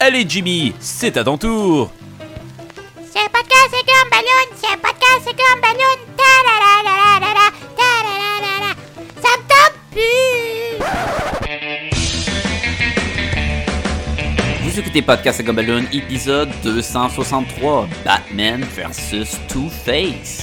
Allez Jimmy, c'est à ton tour. C'est podcast, c'est comme ballon, c'est podcast, c'est comme ballon. Ta la la la la la ta la la la la. Ça me tente plus. Vous écoutez Podcast à Gumballoon, épisode 263, Batman vs Two-Face.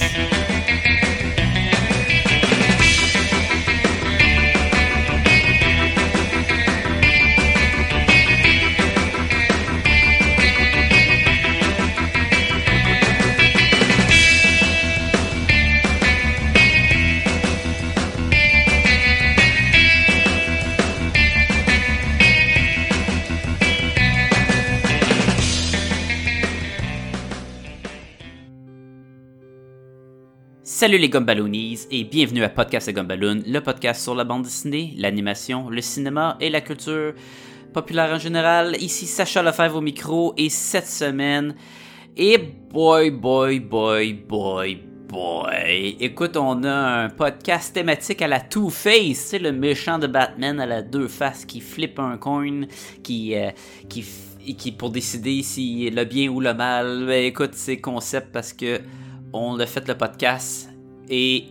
Salut les Gumballoonies et bienvenue à Podcast à Gumballoon, le podcast sur la bande dessinée, l'animation, le cinéma et la culture populaire en général. Ici Sacha Lefebvre au micro et cette semaine, et boy boy boy boy boy, écoute on a un podcast thématique à la Two-Face, c'est le méchant de Batman à la deux faces qui flippe un coin, qui euh, qui qui pour décider si le bien ou le mal. Ben, écoute c'est concept parce que on a fait le podcast et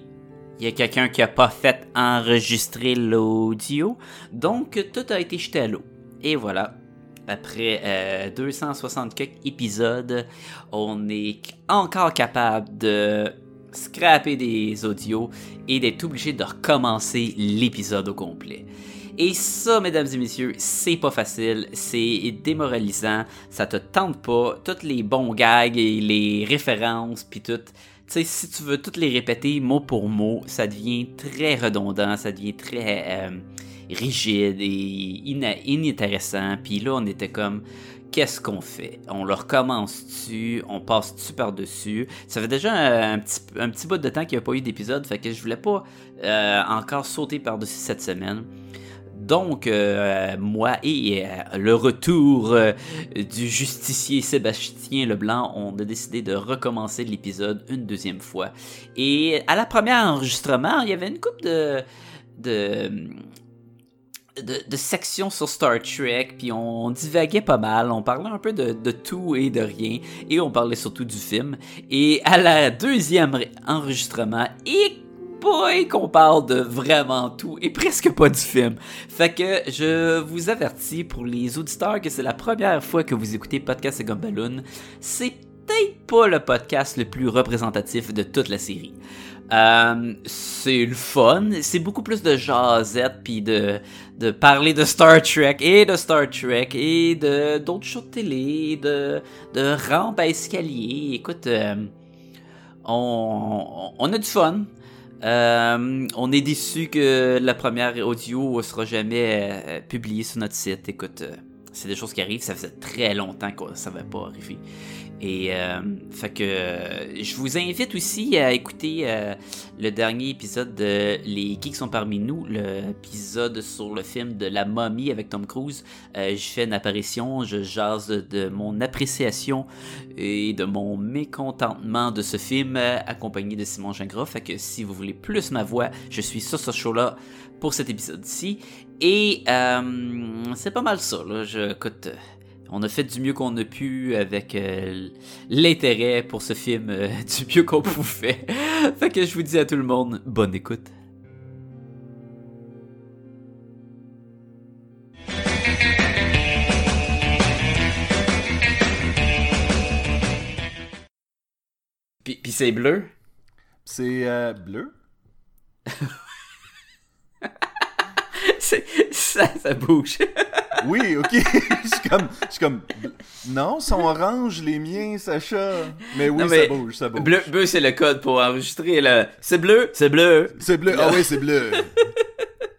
il y a quelqu'un qui a pas fait enregistrer l'audio. Donc tout a été jeté à l'eau. Et voilà. Après euh, 260 quelques épisodes, on est encore capable de scraper des audios et d'être obligé de recommencer l'épisode au complet. Et ça, mesdames et messieurs, c'est pas facile, c'est démoralisant, ça te tente pas, tous les bons gags et les références, puis tout. Sais, si tu veux toutes les répéter mot pour mot, ça devient très redondant, ça devient très euh, rigide et inintéressant. Puis là, on était comme, qu'est-ce qu'on fait? On le recommence-tu? On passe-tu par-dessus? Ça fait déjà un, un petit, un petit bout de temps qu'il n'y a pas eu d'épisode, fait que je voulais pas euh, encore sauter par-dessus cette semaine. Donc, euh, moi et euh, le retour euh, du justicier Sébastien Leblanc, on a décidé de recommencer l'épisode une deuxième fois. Et à la première enregistrement, il y avait une coupe de, de, de, sections sur Star Trek, puis on divaguait pas mal, on parlait un peu de, de tout et de rien, et on parlait surtout du film. Et à la deuxième enregistrement, et boy qu'on parle de vraiment tout et presque pas du film. Fait que je vous avertis pour les auditeurs que c'est la première fois que vous écoutez Podcast et Gumballoon, c'est peut-être pas le podcast le plus représentatif de toute la série. Euh, c'est le fun, c'est beaucoup plus de jasette puis de de parler de Star Trek et de Star Trek et d'autres shows de télé, de de rampes à escalier. Écoute, euh, on, on a du fun. Euh, on est déçu que la première audio sera jamais euh, publiée sur notre site. Écoute, euh, c'est des choses qui arrivent. Ça faisait très longtemps que ça va pas arriver. Et euh, fait que euh, je vous invite aussi à écouter euh, le dernier épisode de Les Geeks sont parmi nous, l'épisode sur le film de La Momie avec Tom Cruise. Euh, je fais une apparition, je jase de mon appréciation et de mon mécontentement de ce film, accompagné de Simon Gingras. Fait que si vous voulez plus ma voix, je suis sur ce show-là pour cet épisode-ci. Et c'est pas mal ça, là. Je, écoute, on a fait du mieux qu'on a pu avec euh, l'intérêt pour ce film, euh, du mieux qu'on pouvait. fait que je vous dis à tout le monde, bonne écoute. Puis, puis c'est bleu? C'est euh, bleu. Ça, ça bouge. Oui, ok. je suis comme, je suis comme, non, sont orange les miens, Sacha. Mais oui, Non, mais ça bouge, ça bouge. Bleu, bleu c'est le code pour enregistrer. Là. C'est bleu, c'est bleu. C'est bleu. Ah ouais, c'est bleu.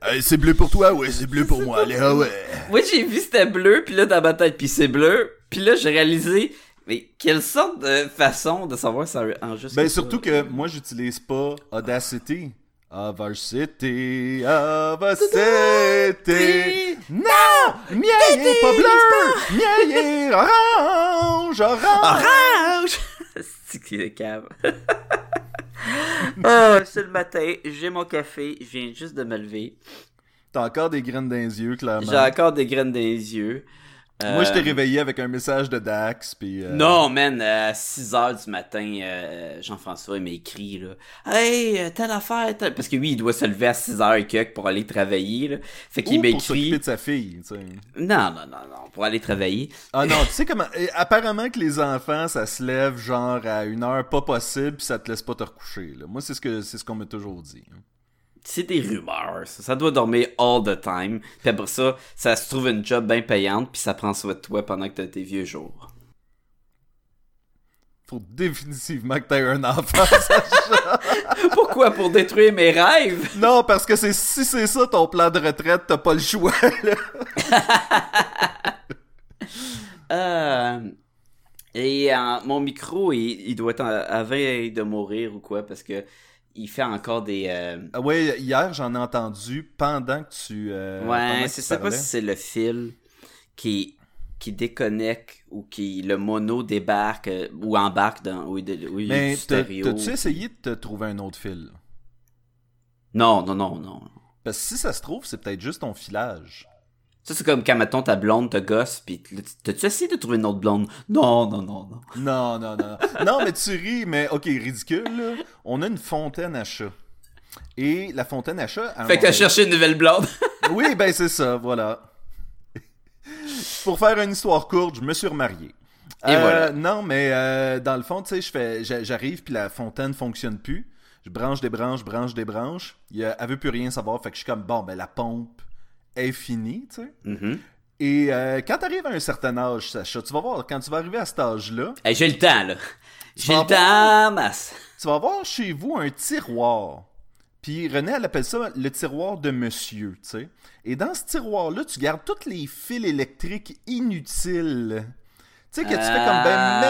Euh, c'est bleu pour toi, ouais, c'est bleu pour moi. Allez, ah ouais. Moi, j'ai vu c'était bleu, puis là, dans ma tête, puis c'est bleu. Puis là, j'ai réalisé, mais quelle sorte de façon de savoir ça enregistre Ben ça? surtout que moi, j'utilise pas Audacity. Audacity, Audacity. Non! Miel est pas bleu! Miel est orange! Orange! Orange! c'est que c'est cave? oh, c'est le matin, j'ai mon café, je viens juste de me lever. T'as encore des graines dans les yeux, clairement. J'ai encore des graines dans les yeux. Moi, je t'ai Euh, réveillé avec un message de Dax, puis... euh, Non, man, euh, à 6 h du matin, euh, Jean-François il m'a écrit, là. Hey, euh, telle affaire, telle... Parce que oui, il doit se lever à 6 h et quelques pour aller travailler, là. Fait qu'il m'a pour s'occuper de sa fille, tu sais. Non, non, non, non, pour aller travailler. Ah non, tu sais comment... et apparemment que les enfants, ça se lève genre à une heure pas possible, puis ça te laisse pas te recoucher, là. Moi, c'est ce c'est ce qu'on m'a toujours dit. hein. C'est des rumeurs, ça. Ça doit dormir all the time. Puis après ça, ça se trouve une job bien payante, puis ça prend soin de toi pendant que t'as tes vieux jours. Faut définitivement que t'aies un enfant. Pourquoi? Pour détruire mes rêves? Non, parce que c'est si c'est ça ton plan de retraite, t'as pas le choix, là. Euh, et euh, mon micro, il, il doit être en- à veille de mourir ou quoi, parce que il fait encore des... euh, Ah ouais, hier, j'en ai entendu pendant que tu... euh, ouais, c'est ça pas si c'est le fil qui qui déconnecte ou qui le mono débarque euh, ou embarque dans y a Mais t'as-tu essayé de te trouver un autre fil? Non, non, non, non. Parce que si ça se trouve, c'est peut-être juste ton filage. Ça, c'est comme quand, mettons, ta blonde te gosse, pis t'as-tu essayé de trouver une autre blonde? Non, non, non, non. Non, non, non. non, mais tu ris, mais ok, ridicule, là. On a une fontaine à chat. Et la fontaine à chat... à Fait que t'as cherché une nouvelle blonde. Oui, ben c'est ça, voilà. Pour faire une histoire courte, je me suis remarié. Et Euh, voilà. Non, mais euh, dans le fond, tu sais, je fais, j'a- j'arrive puis la fontaine fonctionne plus. Je branche des branches, branche des branches. Il elle veut plus rien savoir, fait que je suis comme bon, ben la pompe est finie, tu sais. Mhm. Et euh, quand t'arrives à un certain âge, Sacha, tu vas voir, quand tu vas arriver à cet âge-là, Hey, j'ai le temps, là. J'ai le temps, masse. tu vas avoir chez vous un tiroir. Puis René, elle appelle ça le tiroir de monsieur, tu sais. Et dans ce tiroir-là, tu gardes tous les fils électriques inutiles. Tu sais, que tu fais comme, ben, Ah.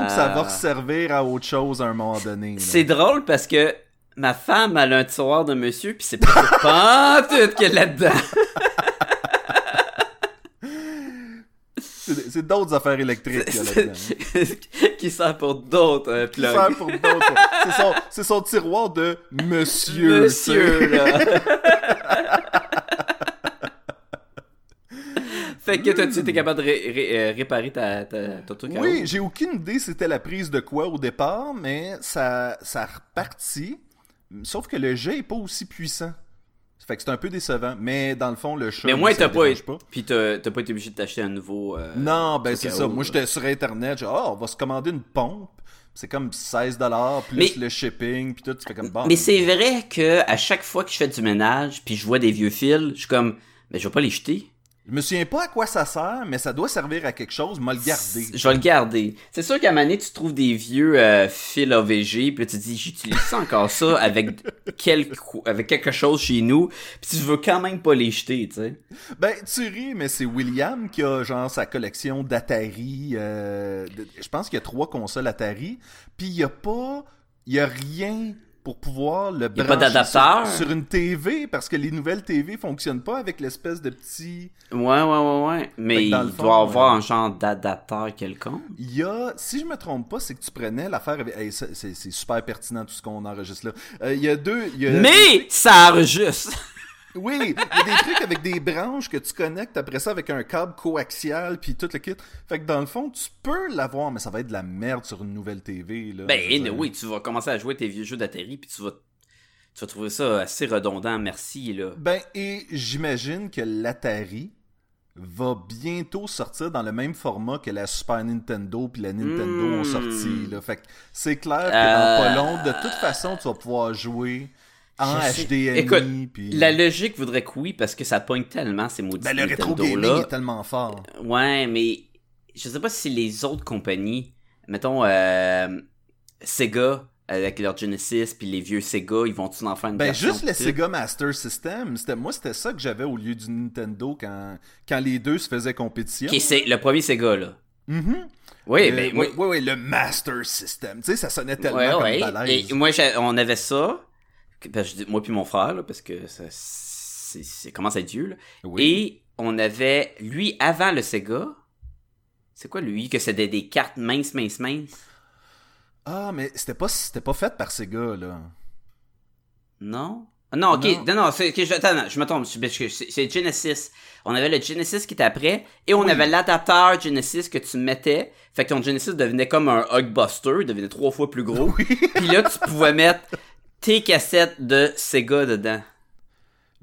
mettons que ça va servir à autre chose à un moment donné. C'est drôle parce que ma femme, elle a un tiroir de monsieur, pis c'est pas tout qu'il y a là-dedans. C'est d'autres affaires électriques qu'il y a là-dedans. qui sert pour d'autres euh, Qui sert pour d'autres. C'est son, tiroir de monsieur. Monsieur, là. fait que toi, tu étais capable de ré- ré- euh, réparer ta, ta, ton truc à Oui, j'ai aucune idée c'était la prise de quoi au départ, mais ça, ça a reparti. Sauf que le jet est pas aussi puissant. Fait que c'est un peu décevant. Mais dans le fond, le chat. Mais ça t'as pas, été- Puis t'as pas été obligé de t'acheter un nouveau. euh, Non, ben c'est ça. Moi, j'étais sur Internet. J'ai ah, on va se commander une pompe. C'est comme 16$ plus Mais- le shipping, puis tout. Tu fais comme bon. Mais c'est vrai que à chaque fois que je fais du ménage, puis je vois des vieux fils, je suis comme, mais je vais pas les jeter. Je me souviens pas à quoi ça sert, mais ça doit servir à quelque chose. M'a le garder. Je vais le garder. C'est sûr qu'à un moment donné, tu trouves des vieux euh, fils AVG, puis tu te dis, j'utilise ça encore ça avec, quelque, avec quelque chose chez nous, puis tu veux quand même pas les jeter, tu sais. Ben, tu ris, mais c'est William qui a genre sa collection d'Atari. euh, je pense qu'il y a trois consoles Atari. Puis il y a pas, il y a rien pour pouvoir le a pas brancher d'adapteur? sur, sur une TV parce que les nouvelles TV fonctionnent pas avec l'espèce de petit. Ouais, ouais, ouais, ouais. Mais il doit avoir un genre d'adapteur quelconque. Il y a, si je me trompe pas, c'est que tu prenais l'affaire avec. hey, c'est c'est super pertinent tout ce qu'on enregistre là. Euh, il y a deux. il y a- Mais ça enregistre! Oui, il y a des trucs avec des branches que tu connectes après ça avec un câble coaxial puis tout le kit. Fait que dans le fond, tu peux l'avoir, mais ça va être de la merde sur une nouvelle TV. Là, Ben, oui, tu vas commencer à jouer tes vieux jeux d'Atari, puis tu vas, tu vas trouver ça assez redondant, merci, là. Ben, et j'imagine que l'Atari va bientôt sortir dans le même format que la Super Nintendo puis la Nintendo Hmm. ont sorti. Là. Fait que c'est clair que Euh, dans pas long, de toute façon, tu vas pouvoir jouer en Je sais. HDMI. Écoute, puis... La logique voudrait que oui, parce que ça pogne tellement ces maudits Ben, le rétro gaming est tellement fort. Ouais, mais je sais pas si les autres compagnies, mettons euh, Sega avec leur Genesis puis les vieux Sega, ils vont-tu en faire une Ben, juste le? Sega Master System, c'était, moi, c'était ça que j'avais au lieu du Nintendo quand, quand les deux se faisaient compétition. Qui c'est le premier Sega là. Mhm. Oui, Euh, ben ouais, ouais, le Master System. Tu sais, ça sonnait tellement ouais, comme ouais. Et moi on avait ça, moi puis mon frère là, parce que ça c'est, c'est commence à être vieux là. Oui. Et on avait lui avant le Sega. C'est quoi lui que c'était des cartes minces minces minces? Ah, mais c'était pas, c'était pas fait par Sega, là. Non? Non, ok, Non. non, non, c'est, ok, je, attends, non, je me trompe, c'est, c'est- Genesis. On avait le Genesis qui était après, et on Oui. avait l'adapteur Genesis que tu mettais, fait que ton Genesis devenait comme un Hulkbuster, il devenait trois fois plus gros, Oui. puis là, tu pouvais mettre tes cassettes de Sega dedans.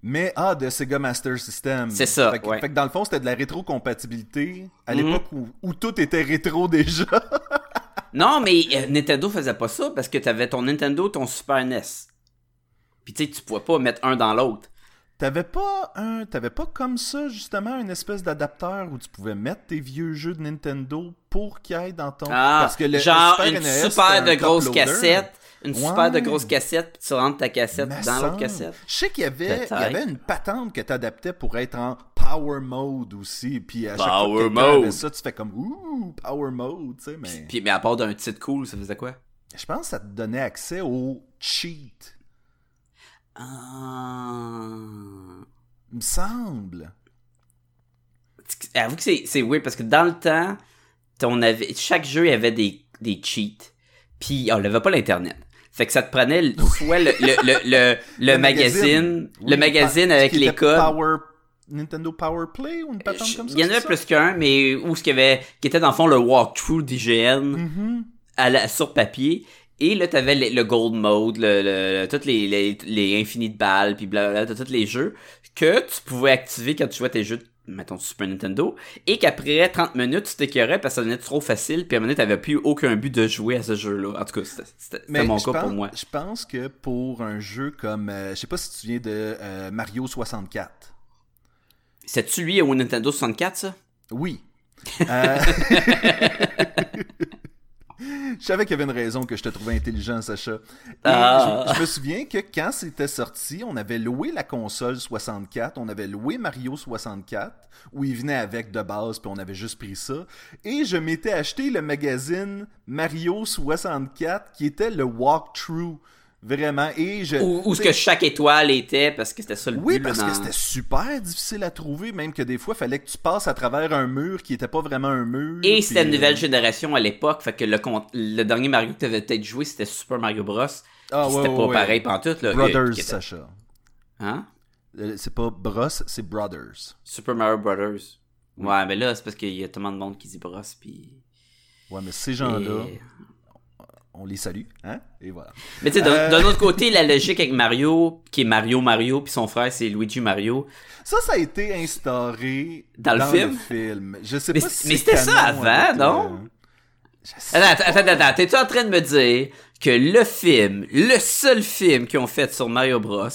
Mais, ah, de Sega Master System. C'est ça, Fait que, ouais. fait que dans le fond, c'était de la rétrocompatibilité à Mhm. l'époque où, où tout était rétro déjà. Non, mais euh, Nintendo faisait pas ça, parce que t'avais ton Nintendo, ton Super NES. Puis tu sais, tu pouvais pas mettre un dans l'autre. T'avais pas un, t'avais pas comme ça justement une espèce d'adapteur où tu pouvais mettre tes vieux jeux de Nintendo pour qu'ils aillent dans ton. Ah, Parce que le, genre le Super une NES, super de un grosse cassette, une super de grosse cassette, puis tu rentres ta cassette dans l'autre cassette. Je sais qu'il y avait, il y avait une patente que t'adaptais pour être en power mode aussi. Puis à chaque fois Power que quelqu'un mode. avait ça, tu fais comme ouh power mode, tu sais. Mais Puis, mais à part d'un titre cool, ça faisait quoi? je pense que ça te donnait accès au cheat. Ah. Il me semble. Avoue que c'est, c'est weird parce que dans le temps, on avait, chaque jeu il y avait des, des cheats. Puis on n'avait pas l'internet. Fait que ça te prenait le- soit le, le, le, le, le magazine, le magazine avec les codes. Power, Nintendo Power Play ou une patente comme ça. Il y en avait plus qu'un, mais où ce qu'il y avait, qui était dans le fond le walkthrough d'IGN Mhm. à la, sur papier. Et là, t'avais le, le gold mode, le, le, toutes les, les, les infinies de balles, puis blablabla, t'as tous les jeux que tu pouvais activer quand tu jouais tes jeux, de, mettons, Super Nintendo. Et qu'après 30 minutes, tu t'écœurais parce que ça devenait trop facile, puis à un moment t'avais plus aucun but de jouer à ce jeu-là. En tout cas, c'était- mon cas pense, pour moi. Je pense que pour un jeu comme, euh, je sais pas si tu te souviens de euh, Mario 64. C'est-tu lui au Nintendo 64, ça? Oui. Euh, je savais qu'il y avait une raison que je te trouvais intelligent, Sacha. Ah. je, je me souviens que quand c'était sorti, on avait loué la console 64, on avait loué Mario 64, où il venait avec de base, puis on avait juste pris ça. Et je m'étais acheté le magazine Mario 64, qui était le walkthrough. Vraiment. Et je. Où, où ce que chaque étoile était, parce que c'était ça le Oui, but. parce que c'était super difficile à trouver, même que des fois, il fallait que tu passes à travers un mur qui était pas vraiment un mur. Et puis, c'était une euh, nouvelle génération à l'époque, fait que le, le dernier Mario que t'avais peut-être joué, c'était Super Mario Bros. Ah, ouais, c'était ouais, pas ouais. pareil pantoute, là. Brothers, était- Sacha. Hein? Euh, C'est pas Bros, c'est Brothers. Super Mario Brothers. Ouais, mais là, c'est parce qu'il y a tellement de monde qui dit Bros, puis... Ouais, mais ces gens-là, on les salue, hein? Et voilà. Mais tu sais, d'un Euh. autre côté, la logique avec Mario, qui est Mario Mario, puis son frère, c'est Luigi Mario. Ça, ça a été instauré Dans le film? film. Je sais Mais pas si mais c'était ça avant, non? euh, Attends, attends, attends. T'es-tu en train de me dire que le film, le seul film qu'ils ont fait sur Mario Bros,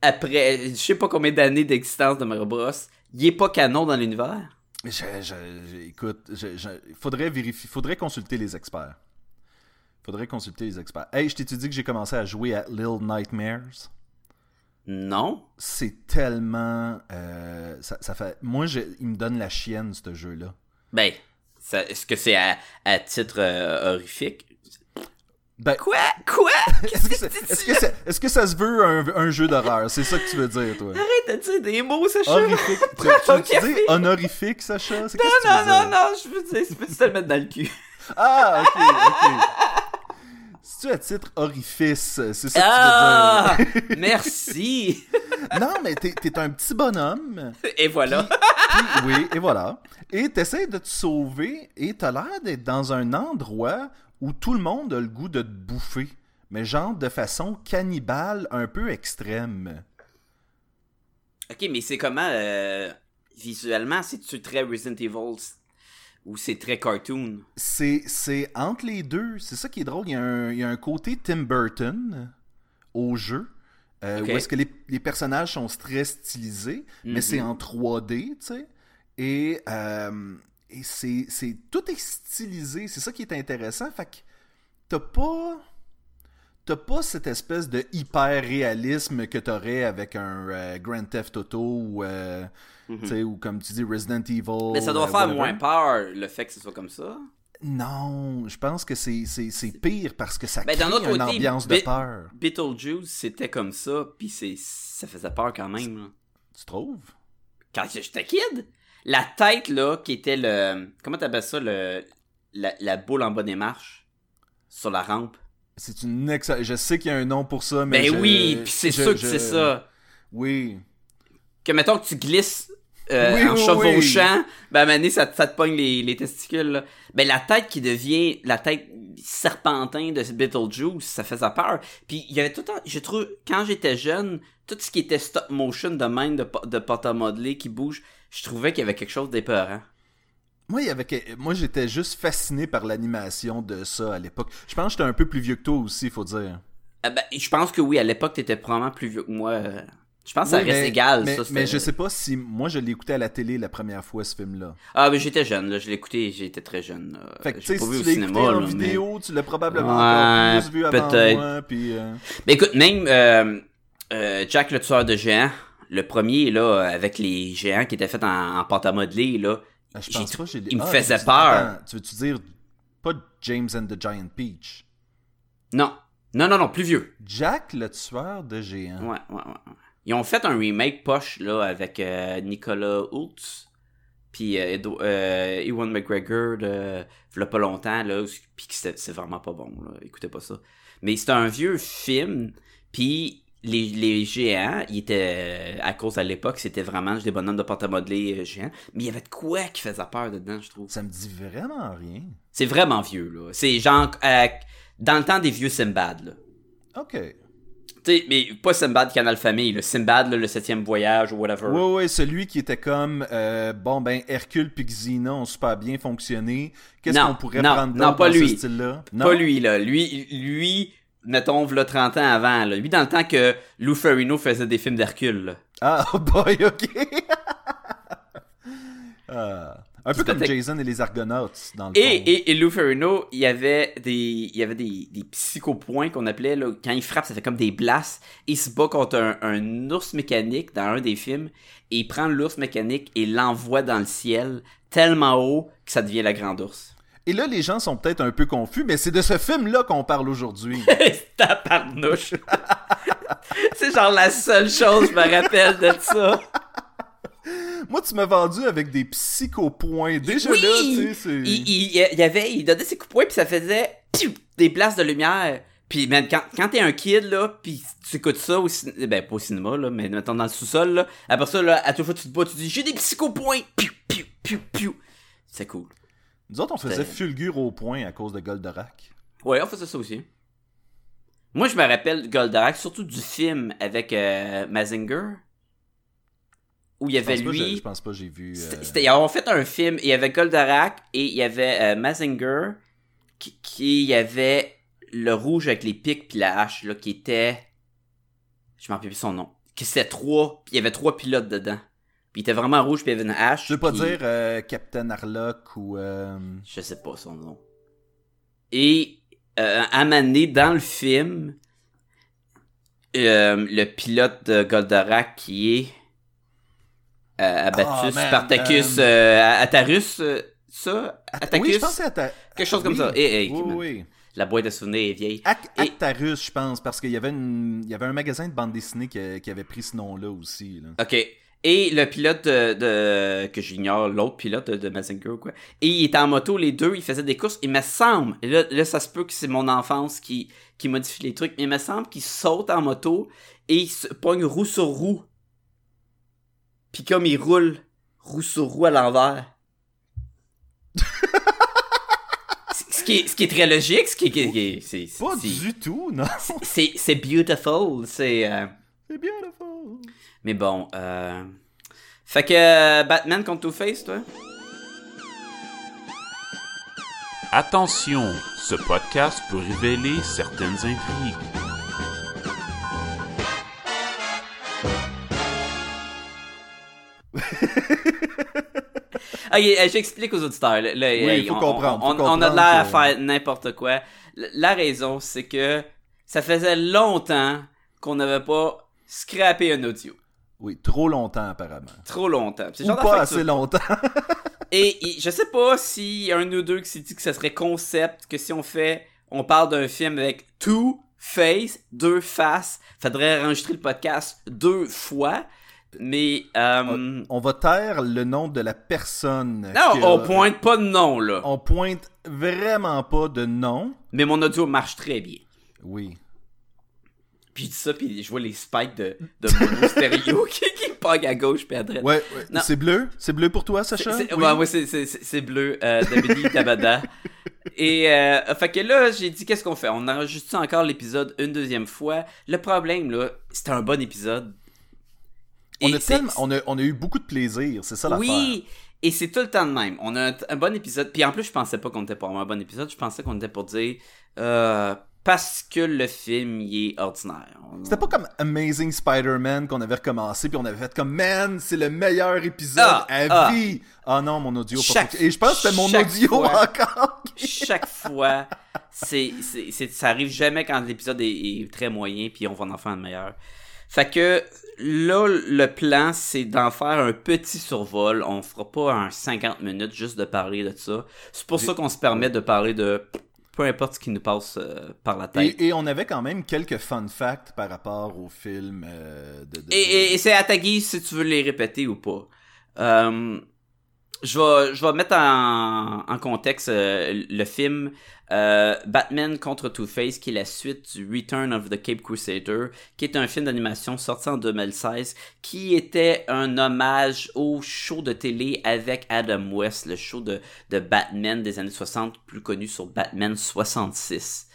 après je sais pas combien d'années d'existence de Mario Bros, il est pas canon dans l'univers? Je, je- je- écoute, je- faudrait vérifier, faudrait consulter les experts. Faudrait consulter les experts. Hey, je t'ai dit que j'ai commencé à jouer à Little Nightmares? Non? C'est tellement, euh, ça, ça fait, moi, je- il me donne la chienne ce jeu-là. Ben, ça- est-ce que c'est à, à titre euh, horrifique? Ben, Quoi? Quoi? est-ce que, c'est- est-ce que, c'est- est-ce que ça se veut un, un jeu d'horreur? C'est ça que tu veux dire, toi Arrête de dire des mots, Sacha! Horrifique. tu, tu, tu dis honorifique, Sacha? Non, qu'est-ce que tu non, non, non, je veux dire, peux-tu te le mettre dans le cul? Ah, ok, ok. C'est-tu à titre orifice? C'est ça que Ah! tu veux dire Merci! Non, mais t'es t'es un petit bonhomme. Et voilà. Puis, oui, et voilà. Et t'essaies de te sauver et t'as l'air d'être dans un endroit où tout le monde a le goût de te bouffer. Mais genre de façon cannibale un peu extrême. Ok, mais c'est comment euh, visuellement, c'est-tu très Resident Evil ou c'est très cartoon? C'est c'est entre les deux. C'est ça qui est drôle. Il y, a un, il y a un côté Tim Burton au jeu. euh. Où est-ce que les, les personnages sont très stylisés, mais Mhm. c'est en 3D, tu sais. Et, euh, et c'est, c'est- Tout est stylisé. C'est ça qui est intéressant. Fait que t'as pas. T'as pas cette espèce de hyper réalisme que t'aurais avec un euh, Grand Theft Auto ou, euh, sais, ou comme tu dis Resident Evil. Mhm. Mais ça doit euh, faire whatever? moins peur le fait que ce soit comme ça. Non, je pense que c'est, pire parce que ça Ben, crée une côté, ambiance de peur. Beetlejuice, c'était comme ça, puis ça faisait peur quand même. là. Tu trouves? Quand j'étais kid, la tête là qui était le comment t'appelles ça le la, la boule en bas des marches sur la rampe. C'est une excellente... Je sais qu'il y a un nom pour ça, mais Ben je- oui, puis c'est sûr que je- c'est ça. Oui. Que mettons que tu glisses euh, Oui, en oui, chevauchant, ben à un moment donné, ça, te- ça te pogne les, les testicules. Là. Ben la tête qui devient la tête serpentin de Beetlejuice, ça faisait peur. Puis il y avait tout le temps, je trouve, quand j'étais jeune, tout ce qui était stop motion de même, de, de à modeler qui bouge, je trouvais qu'il y avait quelque chose d'épeurant. Moi, il y avait Moi, j'étais juste fasciné par l'animation de ça à l'époque. Je pense que j'étais un peu plus vieux que toi aussi, faut dire. Ah ben, je pense que oui, à l'époque, t'étais probablement plus vieux que moi. euh. Je pense que ça Oui, reste mais- égal, mais, ça. mais je sais pas si moi je l'ai écouté à la télé la première fois ce film-là. Ah, mais j'étais jeune, là. Je l'ai écouté, j'étais très jeune. là. Fait que tu sais, si vu tu au l'as cinéma, écouté en là, mais- vidéo, tu l'as probablement Ouais, encore plus vu avant peut-être. moi. Puis, euh, Ben écoute, même euh, euh, Jack le tueur de géants, le premier, là, avec les géants qui étaient faits en, en pâte à modeler, là. Ah, je pense pas j'ai il me Ah, faisait tu- peur. attends, tu veux-tu dire pas James and the Giant Peach? Non. Non, non, non, plus vieux. Jack le tueur de géants. Ouais, ouais, ouais. Ils ont fait un remake poche, là, avec euh, Nicolas Holtz, puis euh, euh, Ewan McGregor, de, v'là pas longtemps, là, puis c'est vraiment pas bon, là. Écoutez pas ça. Mais c'était un vieux film, puis les, les géants, ils étaient, à cause à l'époque, c'était vraiment des bonhommes de porte à modeler euh, géants, mais il y avait de quoi qui faisait peur dedans, je trouve. Ça me dit vraiment rien. C'est vraiment vieux, là. C'est genre, euh, dans le temps des vieux Simbad, là. Ok. Tu sais, mais pas Simbad Canal Famille, le Simbad, là, le septième voyage ou whatever. Ouais, ouais, celui qui était comme, euh, bon, ben, Hercule puis Xena ont super bien fonctionné. Qu'est-ce Non, qu'on pourrait non, prendre non, pas dans ce lui. style-là? Pas lui, là. Lui, lui, mettons, v'là 30 ans avant, là. Lui, dans le temps que Lou Ferrino faisait des films d'Hercule. Ah, oh boy, ok. Ah. un peu comme. Jason et les Argonautes, dans le Et, fond. et, et Lou Ferrino, il y avait des, il y avait des, des psychopoints qu'on appelait, là. Quand il frappe, ça fait comme des blasts. Il se bat contre un, un ours mécanique dans un des films. Et il prend l'ours mécanique et l'envoie dans le ciel tellement haut que ça devient la grande ours. Et là, les gens sont peut-être un peu confus, mais c'est de ce film-là qu'on parle aujourd'hui. Tabarnouche. C'est genre la seule chose que je me rappelle de ça. Moi, tu m'as vendu avec des psychopoints. Déjà Oui! là, tu sais, c'est... Il, il, il y avait, il donnait ses coups de poing puis ça faisait piou, des places de lumière. Puis man, quand, quand t'es un kid là, puis tu écoutes ça au cinéma, ben pas au cinéma là, mais mettons dans le sous-sol là, après ça là, à toute fois tu te bats, tu dis j'ai des psychopoints, piou piou piou piou. C'est cool. Nous autres, on faisait fulgure au point à cause de Goldorak. Ouais, on faisait ça aussi. Moi je me rappelle Goldorak, surtout du film avec euh, Mazinger, où il y avait pas, lui. j'ai- je pense pas j'ai vu... euh, ils ont fait un film, il y avait Goldorak et il y avait euh, Mazinger qui, qui il y avait le rouge avec les pics puis la hache là qui était je m'en rappelle plus son nom. Qui c'était trois, il y avait trois pilotes dedans. Puis il était vraiment rouge puis il y avait une hache. Je veux pas puis- dire euh, Captain Harlock ou... euh, je sais pas son nom. Et euh, à dans le film, euh, le pilote de Goldorak qui est euh, Abatus, Ah, man, Spartacus, Atarus, ça? Atacus? Oui, je ta... Quelque chose comme ça. Eh, eh, Oui, qui- oui. La boîte de souvenirs est vieille. Ac- Et- Actarus, je pense, parce qu'il y avait une... il y avait un magasin de bande dessinée qui, qui avait pris ce nom-là aussi. là. OK. Et le pilote de, de- que j'ignore, l'autre pilote de, de Mazinger ou quoi. Et il était en moto, les deux, ils faisaient des courses. Il me semble, et là, là ça se peut que c'est mon enfance qui, qui modifie les trucs, mais il me semble qu'ils sautent en moto et ils se pognent roue sur roue. Puis comme ils roulent roue sur roue à l'envers. Ce- qui est, ce qui est très logique, ce qui est... c'est- Pas c'est- du tout, non. c'est c'est beautiful, c'est... euh, C'est fond. Mais bon, euh... Fait que euh, Batman contre Two-Face, toi? Attention, ce podcast peut révéler certaines intrigues. Ok, euh, j'explique aux auditeurs. là, là, Oui, hey, faut on, comprendre, On, faut on a de comprendre l'air à faire n'importe quoi. La raison, c'est que ça faisait longtemps qu'on n'avait pas scrappé un audio. Oui, trop longtemps apparemment. Trop longtemps. C'est Ou genre pas assez longtemps. Et, et je sais pas a un ou deux qui s'est dit que ça serait concept, que si on fait, on parle d'un film avec two face, deux faces, faudrait enregistrer le podcast deux fois. Mais euh, On va taire le nom de la personne. non, que- on pointe pas de nom là. On pointe vraiment pas de nom. Mais mon audio marche très bien. Oui. Puis je dis ça, puis je vois les spikes de, de mono stéréo qui, qui pognent à gauche puis à droite. Ouais, ouais. C'est bleu? C'est bleu pour toi, Sacha? c'est- Oui. ouais, c'est- c'est c'est- c'est bleu, euh, Tabada. Et euh, fait que là, j'ai dit qu'est-ce qu'on fait? On enregistre encore l'épisode une deuxième fois? Le problème là, c'était un bon épisode. on, a c'est- tellement- on, a, on a eu beaucoup de plaisir, c'est ça l'affaire. Oui, et c'est tout le temps de même. On a un, un bon épisode. Puis en plus, je pensais pas qu'on était pour avoir un bon épisode. Je pensais qu'on était pour dire euh, parce que le film il est ordinaire. C'était pas comme Amazing Spider-Man qu'on avait recommencé, puis on avait fait comme Man, c'est le meilleur épisode Ah, à ah. vie. Ah non, mon audio. Chaque-. Et je pense que c'était mon audio fois. encore. chaque fois, c'est, c'est, c'est- ça arrive jamais quand l'épisode est, est très moyen, puis on va en faire un meilleur. Fait que là, le plan, c'est d'en faire un petit survol. On fera pas un 50 minutes juste de parler de ça. C'est pour ça qu'on se permet de parler de peu importe ce qui nous passe euh, par la tête. Et, et on avait quand même quelques fun facts par rapport au film euh, de, de- Et, et- et c'est à ta guise si tu veux les répéter ou pas. Euh, je vais, je vais mettre en, contexte euh, le film euh, Batman contre Two-Face, qui est la suite du Return of the Cape Crusader, qui est un film d'animation sorti en 2016, qui était un hommage au show de télé avec Adam West, le show de Batman des années 60, plus connu sur Batman 66.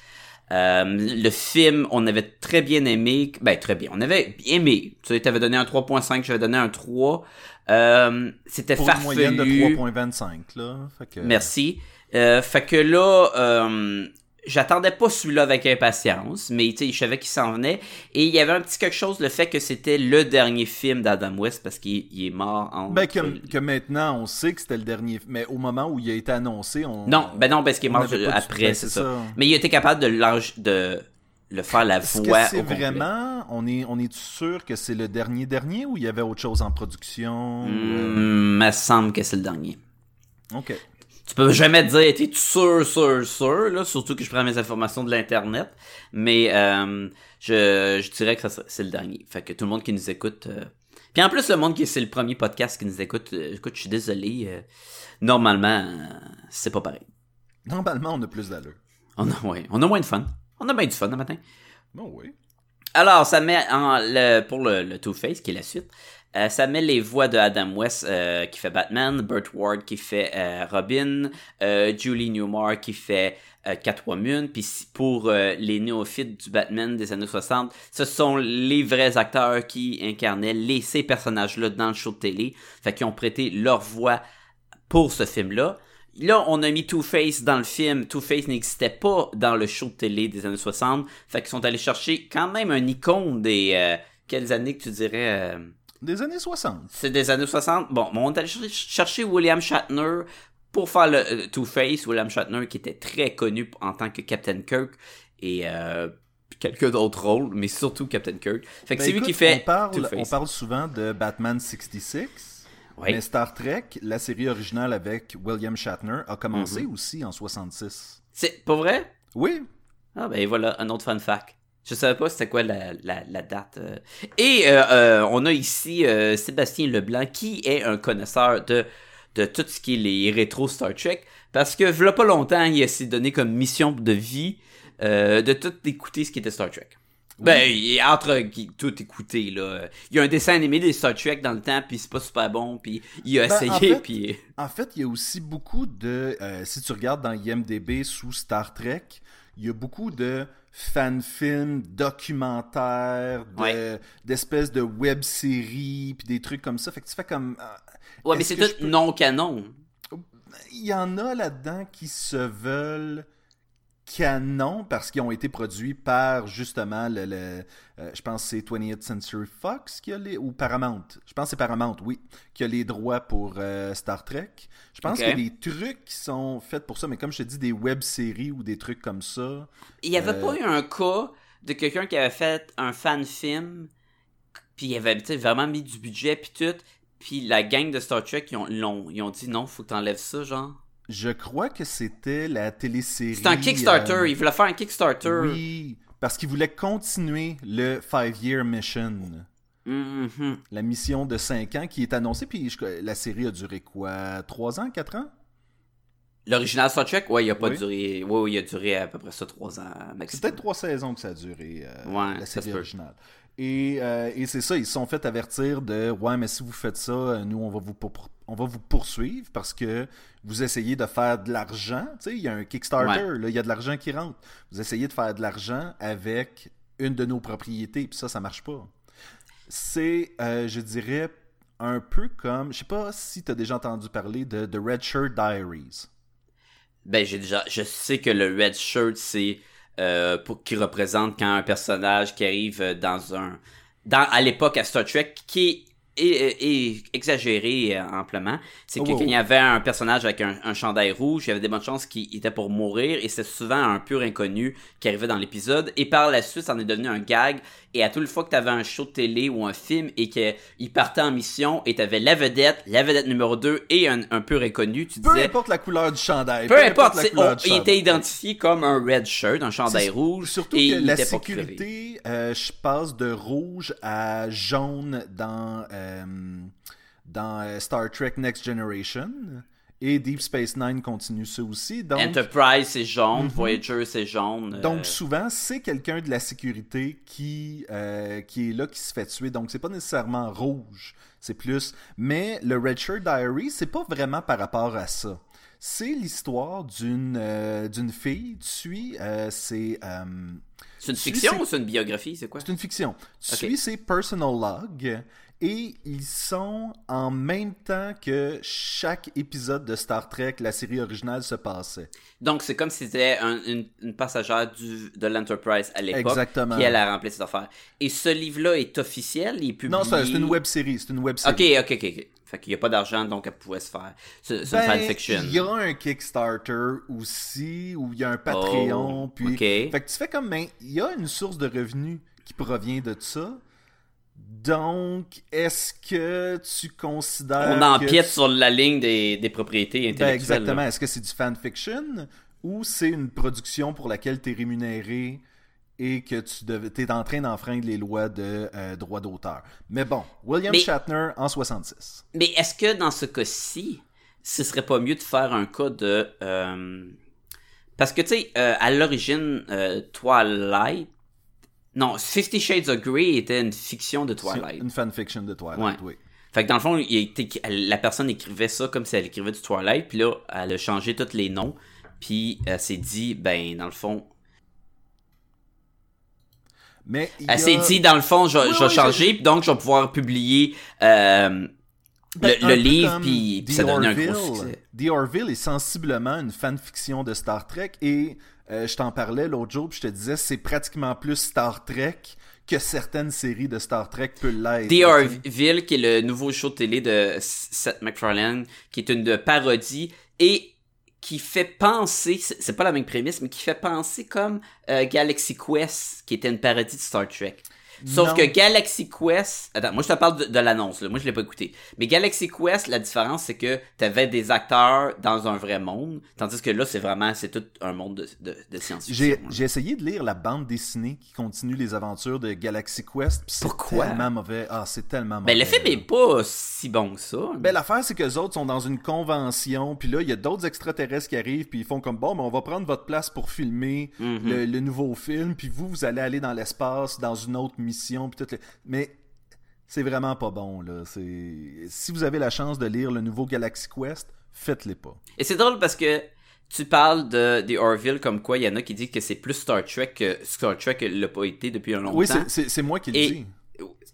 Euh, le film, on avait très bien aimé. Ben, très bien. On avait aimé. Tu sais, t'avais donné un 3.5, j'avais donné un 3. Euh, c'était une moyenne de farfelu. 3.25 là. Fait que- Merci. Euh, fait que là, euh, j'attendais pas celui-là avec impatience, mais je savais qu'il s'en venait. Et il y avait un petit quelque chose, le fait que c'était le dernier film d'Adam West, parce qu'il il est mort en... Ben, que, que maintenant, on sait que c'était le dernier. Mais au moment où il a été annoncé, on. Non, ben non, parce qu'il est mort après, c'est ça. ça. Mais il été capable de, de le faire la Est-ce voix que c'est vraiment. On est, on est sûr que c'est le dernier dernier ou il y avait autre chose en production ou, euh, Hmm, me semble que c'est le dernier. Ok. Tu peux jamais te dire, t'es sûr, sûr, sûr, là, surtout que je prends mes informations de l'internet, mais euh, je, je dirais que c'est le dernier. Fait que tout le monde qui nous écoute... euh, Puis en plus, le monde qui c'est le premier podcast qui nous écoute, euh, écoute, je suis désolé, normalement, c'est pas pareil. Normalement, on a plus d'allure. On a, ouais, on a moins de fun. On a bien du fun le matin. Bon, oui. Alors, ça met en le, pour le, le Two-Face, qui est la suite, euh, ça met les voix de Adam West euh, qui fait Batman, Burt Ward qui fait euh, Robin, euh, Julie Newmar qui fait euh, Catwoman, puis pour les néophytes du Batman des années 60, ce sont les vrais acteurs qui incarnaient les, ces personnages-là dans le show de télé, fait qu'ils ont prêté leur voix pour ce film-là. Là, on a mis Two-Face dans le film. Two-Face n'existait pas dans le show de télé des années 60. Fait qu'ils sont allés chercher quand même un icône des... quelles années que tu dirais... Des années 60. c'est des années 60. Bon, on est allé chercher, William Shatner pour faire le euh, Two-Face. William Shatner qui était très connu en tant que Captain Kirk et euh, quelques d'autres rôles, mais surtout Captain Kirk. Fait que Ben, c'est lui qui fait On parle, on Two-Face. parle souvent de Batman 66. Oui. Mais Star Trek, la série originale avec William Shatner, a commencé Mhm. aussi en 66. C'est pas vrai? Oui. Ah ben voilà, un autre fun fact. Je savais pas c'était quoi la, la, la date. euh. Et euh, euh, on a ici Sébastien Leblanc qui est un connaisseur de, de tout ce qui est les rétro Star Trek. Parce que v'là pas longtemps, il s'est donné comme mission de vie de tout écouter ce qui était Star Trek. Ben, il est entre tout écouter, là. Il y a un dessin animé des Star Trek dans le temps, puis c'est pas super bon, puis il a Ben, en essayé, fait- puis... En fait, il y a aussi beaucoup de. euh, si tu regardes dans IMDB sous Star Trek, il y a beaucoup de fan-films, documentaires, de- Ouais. d'espèces de web-séries, puis des trucs comme ça. Fait que tu fais comme. euh, Ouais, mais c'est tout peux- non-canon. Il y en a là-dedans qui se veulent canon parce qu'ils ont été produits par justement le, le- euh, je pense que c'est 20th Century Fox qui a les ou Paramount. Je pense que c'est Paramount, oui, qui a les droits pour euh, Star Trek. Je pense Ok. qu'il y a des trucs qui sont faits pour ça, mais comme je te dis, des web-séries ou des trucs comme ça. Il n'y avait Euh, pas eu un cas de quelqu'un qui avait fait un fan film, puis il avait vraiment mis du budget, puis tout, puis la gang de Star Trek, ils ont, l'ont- ils ont dit non, faut que t'enlèves ça, genre. Je crois que c'était la télésérie. C'était un Kickstarter, euh, il voulait faire un Kickstarter. Oui, parce qu'ils voulaient continuer le Five Year Mission. Mhm. La mission de 5 ans qui est annoncée, puis je- la série a duré quoi 3 ans 4 ans? L'original Star Trek, ouais, il a pas Oui. duré. Ouais, il a duré à peu près ça trois ans C'est maximum. peut-être trois saisons que ça a duré, euh, Ouais, la série originale. Et, euh, et c'est ça, ils se sont fait avertir de Ouais, mais si vous faites ça, euh, nous, on va vous, pour- on va vous poursuivre parce que vous essayez de faire de l'argent. Tu sais, il y a un Kickstarter, là, il y a de l'argent qui rentre. Vous essayez de faire de l'argent avec une de nos propriétés, puis ça, ça marche pas. C'est, euh, je dirais, un peu comme. Je sais pas si tu as déjà entendu parler de The Red Shirt Diaries. Ben, j'ai déjà. Je sais que le red shirt, c'est. Euh, pour, qui représente quand un personnage qui arrive euh, dans un. Dans, à l'époque à Star Trek, qui est, exagéré euh, amplement. C'est que Oh, quand il y avait un personnage avec un, un chandail rouge, il y avait des bonnes chances qu'il était pour mourir et c'était souvent un pur inconnu qui arrivait dans l'épisode. Et par la suite, ça en est devenu un gag. Et à toute fois que tu avais un show de télé ou un film et qu'il partait en mission et tu avais la vedette, la vedette numéro 2 et un, un pur inconnu, tu Peu disais. importe la couleur du chandail. Peu importe, la couleur du il était identifié comme un red shirt, un chandail rouge. Surtout et que la sécurité, euh, je passe de rouge à jaune dans, euh, dans euh, Star Trek Next Generation. Et Deep Space Nine continue ça aussi. Donc, Enterprise, c'est jaune. Voyager, c'est jaune. euh, donc souvent, c'est quelqu'un de la sécurité qui, euh, qui est là, qui se fait tuer. Donc, c'est pas nécessairement rouge. C'est plus. Mais le Red Shirt Diary, c'est pas vraiment par rapport à ça. C'est l'histoire d'une euh, d'une fille. Tu suis, c'est. c'est une fiction ou c'est une biographie, c'est quoi? c'est une fiction. Tu Ok. suis ses personal logs et ils sont en même temps que chaque épisode de Star Trek, la série originale, se passait. Donc, c'est comme si c'était un- une, une passagère du, de l'Enterprise à l'époque. Exactement. Puis elle a rempli cette affaire. Et ce livre-là est officiel, il est publié... Non, c'est une web série. C'est une web série. Ok, ok, ok, ok. Fait qu'il n'y a pas d'argent, donc elle pouvait se faire. C'est c'est une Ben, fanfiction. Il y a un Kickstarter aussi, où il y a un Patreon. Oh, puis... ok. Fait que tu fais comme, ben, il y a une source de revenus qui provient de ça. Donc, est-ce que tu considères. On empiète tu- sur la ligne des, des propriétés Ben, intellectuelles. exactement. Est-ce que c'est du fanfiction ou c'est une production pour laquelle tu es rémunéré et que tu es en train d'enfreindre les lois de euh, droit d'auteur? Mais bon, William Mais- Shatner en 66. Mais est-ce que dans ce cas-ci, ce serait pas mieux de faire un cas de... euh, Parce que, tu sais, euh, à l'origine, Twilight... Non, Fifty Shades of Grey était une fiction de Twilight. une fanfiction de Twilight, Ouais. oui. Fait que dans le fond, il la personne écrivait ça comme si elle écrivait du Twilight, puis là, elle a changé tous les noms, puis elle s'est dit, ben, dans le fond... Mais Elle s'est dit, dans le fond, je, Oui, je vais oui, changer, puis donc je vais pouvoir publier euh, Ben, le, peu livre, puis ça donnait un gros succès. The Orville est sensiblement une fanfiction de Star Trek et euh, je t'en parlais l'autre jour puis je te disais c'est pratiquement plus Star Trek que certaines séries de Star Trek peuvent l'être. Orville, qui est le nouveau show de télé de Seth MacFarlane, qui est une parodie et qui fait penser, c'est c'est pas la même prémisse, mais qui fait penser comme euh, Galaxy Quest, qui était une parodie de Star Trek. Sauf Non. que Galaxy Quest, attends, moi je te parle de, de l'annonce, là. moi je l'ai pas écouté. Mais Galaxy Quest, la différence c'est que t'avais des acteurs dans un vrai monde, tandis que là c'est vraiment, c'est tout un monde de, de, de science-fiction. J'ai essayé de lire la bande dessinée qui continue les aventures de Galaxy Quest. puis C'est Pourquoi? tellement mauvais. Ah, c'est tellement mauvais. Ben le film est pas si bon que ça. Ben l'affaire c'est que les autres sont dans une convention, puis là il y a d'autres extraterrestres qui arrivent, puis ils font comme bon, ben on va prendre votre place pour filmer Mhm. le, le nouveau film, puis vous vous allez aller dans l'espace dans une autre mission, puis tout. le- Mais c'est vraiment pas bon là. Si vous avez la chance de lire le nouveau Galaxy Quest, faites-les pas. Et c'est drôle parce que tu parles de The Orville comme quoi il y en a qui disent que c'est plus Star Trek que Star Trek l'a pas été depuis un longtemps. Oui, c'est- moi qui le dis.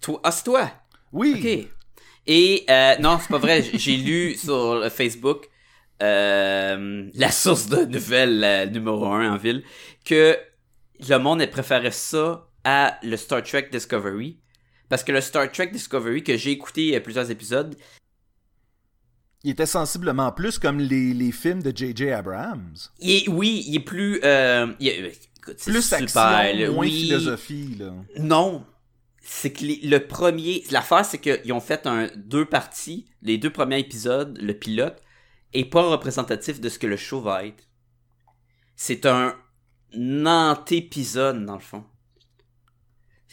Toi, ah, c'est toi? Oui. Ok. Et euh, non, c'est pas vrai. J'ai lu sur Facebook euh, la source de nouvelles euh, numéro un en ville que le monde préférait ça à le Star Trek Discovery parce que le Star Trek Discovery que j'ai écouté euh, plusieurs épisodes, Il était sensiblement plus comme les, les films de J.J. Abrams. il est, oui, il est plus euh, il est- écoute, c'est Plus super, action, là. moins Oui. philosophie là. Non. C'est que les- le premier. L'affaire, c'est qu'ils ont fait un, deux parties. Les deux premiers épisodes, le pilote, est pas représentatif de ce que le show va être. C'est un antépisode, dans le fond.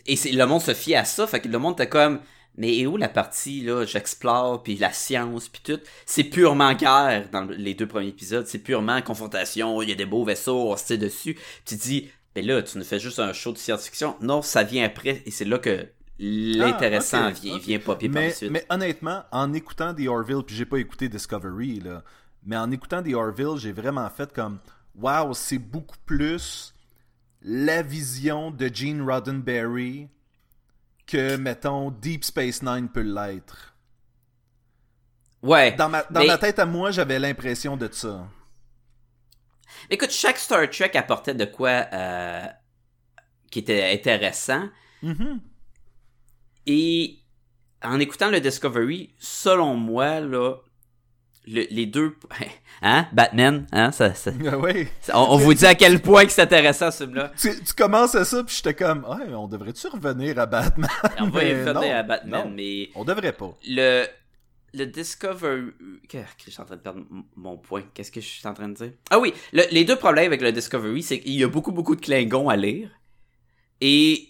Et le monde se fie à ça. Fait que le monde était comme. Mais et où la partie, là, j'explore, puis la science, puis tout? C'est purement guerre dans les deux premiers épisodes. C'est purement confrontation, il y a des beaux vaisseaux, on se tire dessus. Tu dis, ben là, tu nous fais juste un show de science-fiction. Non, ça vient après, et c'est là que l'intéressant Ah, ok, vient, ok. vient popper par la Mais, suite. mais honnêtement, en écoutant The Orville, puis j'ai pas écouté Discovery, là, mais en écoutant The Orville, j'ai vraiment fait comme Wow, c'est beaucoup plus la vision de Gene Roddenberry que, mettons, Deep Space Nine peut l'être. Ouais. Dans ma, dans Mais- ma tête à moi, j'avais l'impression de ça. Écoute, chaque Star Trek apportait de quoi euh, qui était intéressant. Mhm. Et en écoutant le Discovery, selon moi, là, le- les deux... Hein? Batman? Hein? Ça, ça- on, on vous dit à quel point que c'est intéressant, ce film-là. Tu, tu commences à ça, puis j'étais comme, ouais, on devrait-tu revenir à Batman? On va y revenir non, à Batman, non. mais On devrait pas. le... Le Discovery... Qu'est-ce que je suis en train de perdre mon point? Qu'est-ce que je suis en train de dire? Ah oui, le- les deux problèmes avec le Discovery, c'est qu'il y a beaucoup, beaucoup de Klingons à lire. Et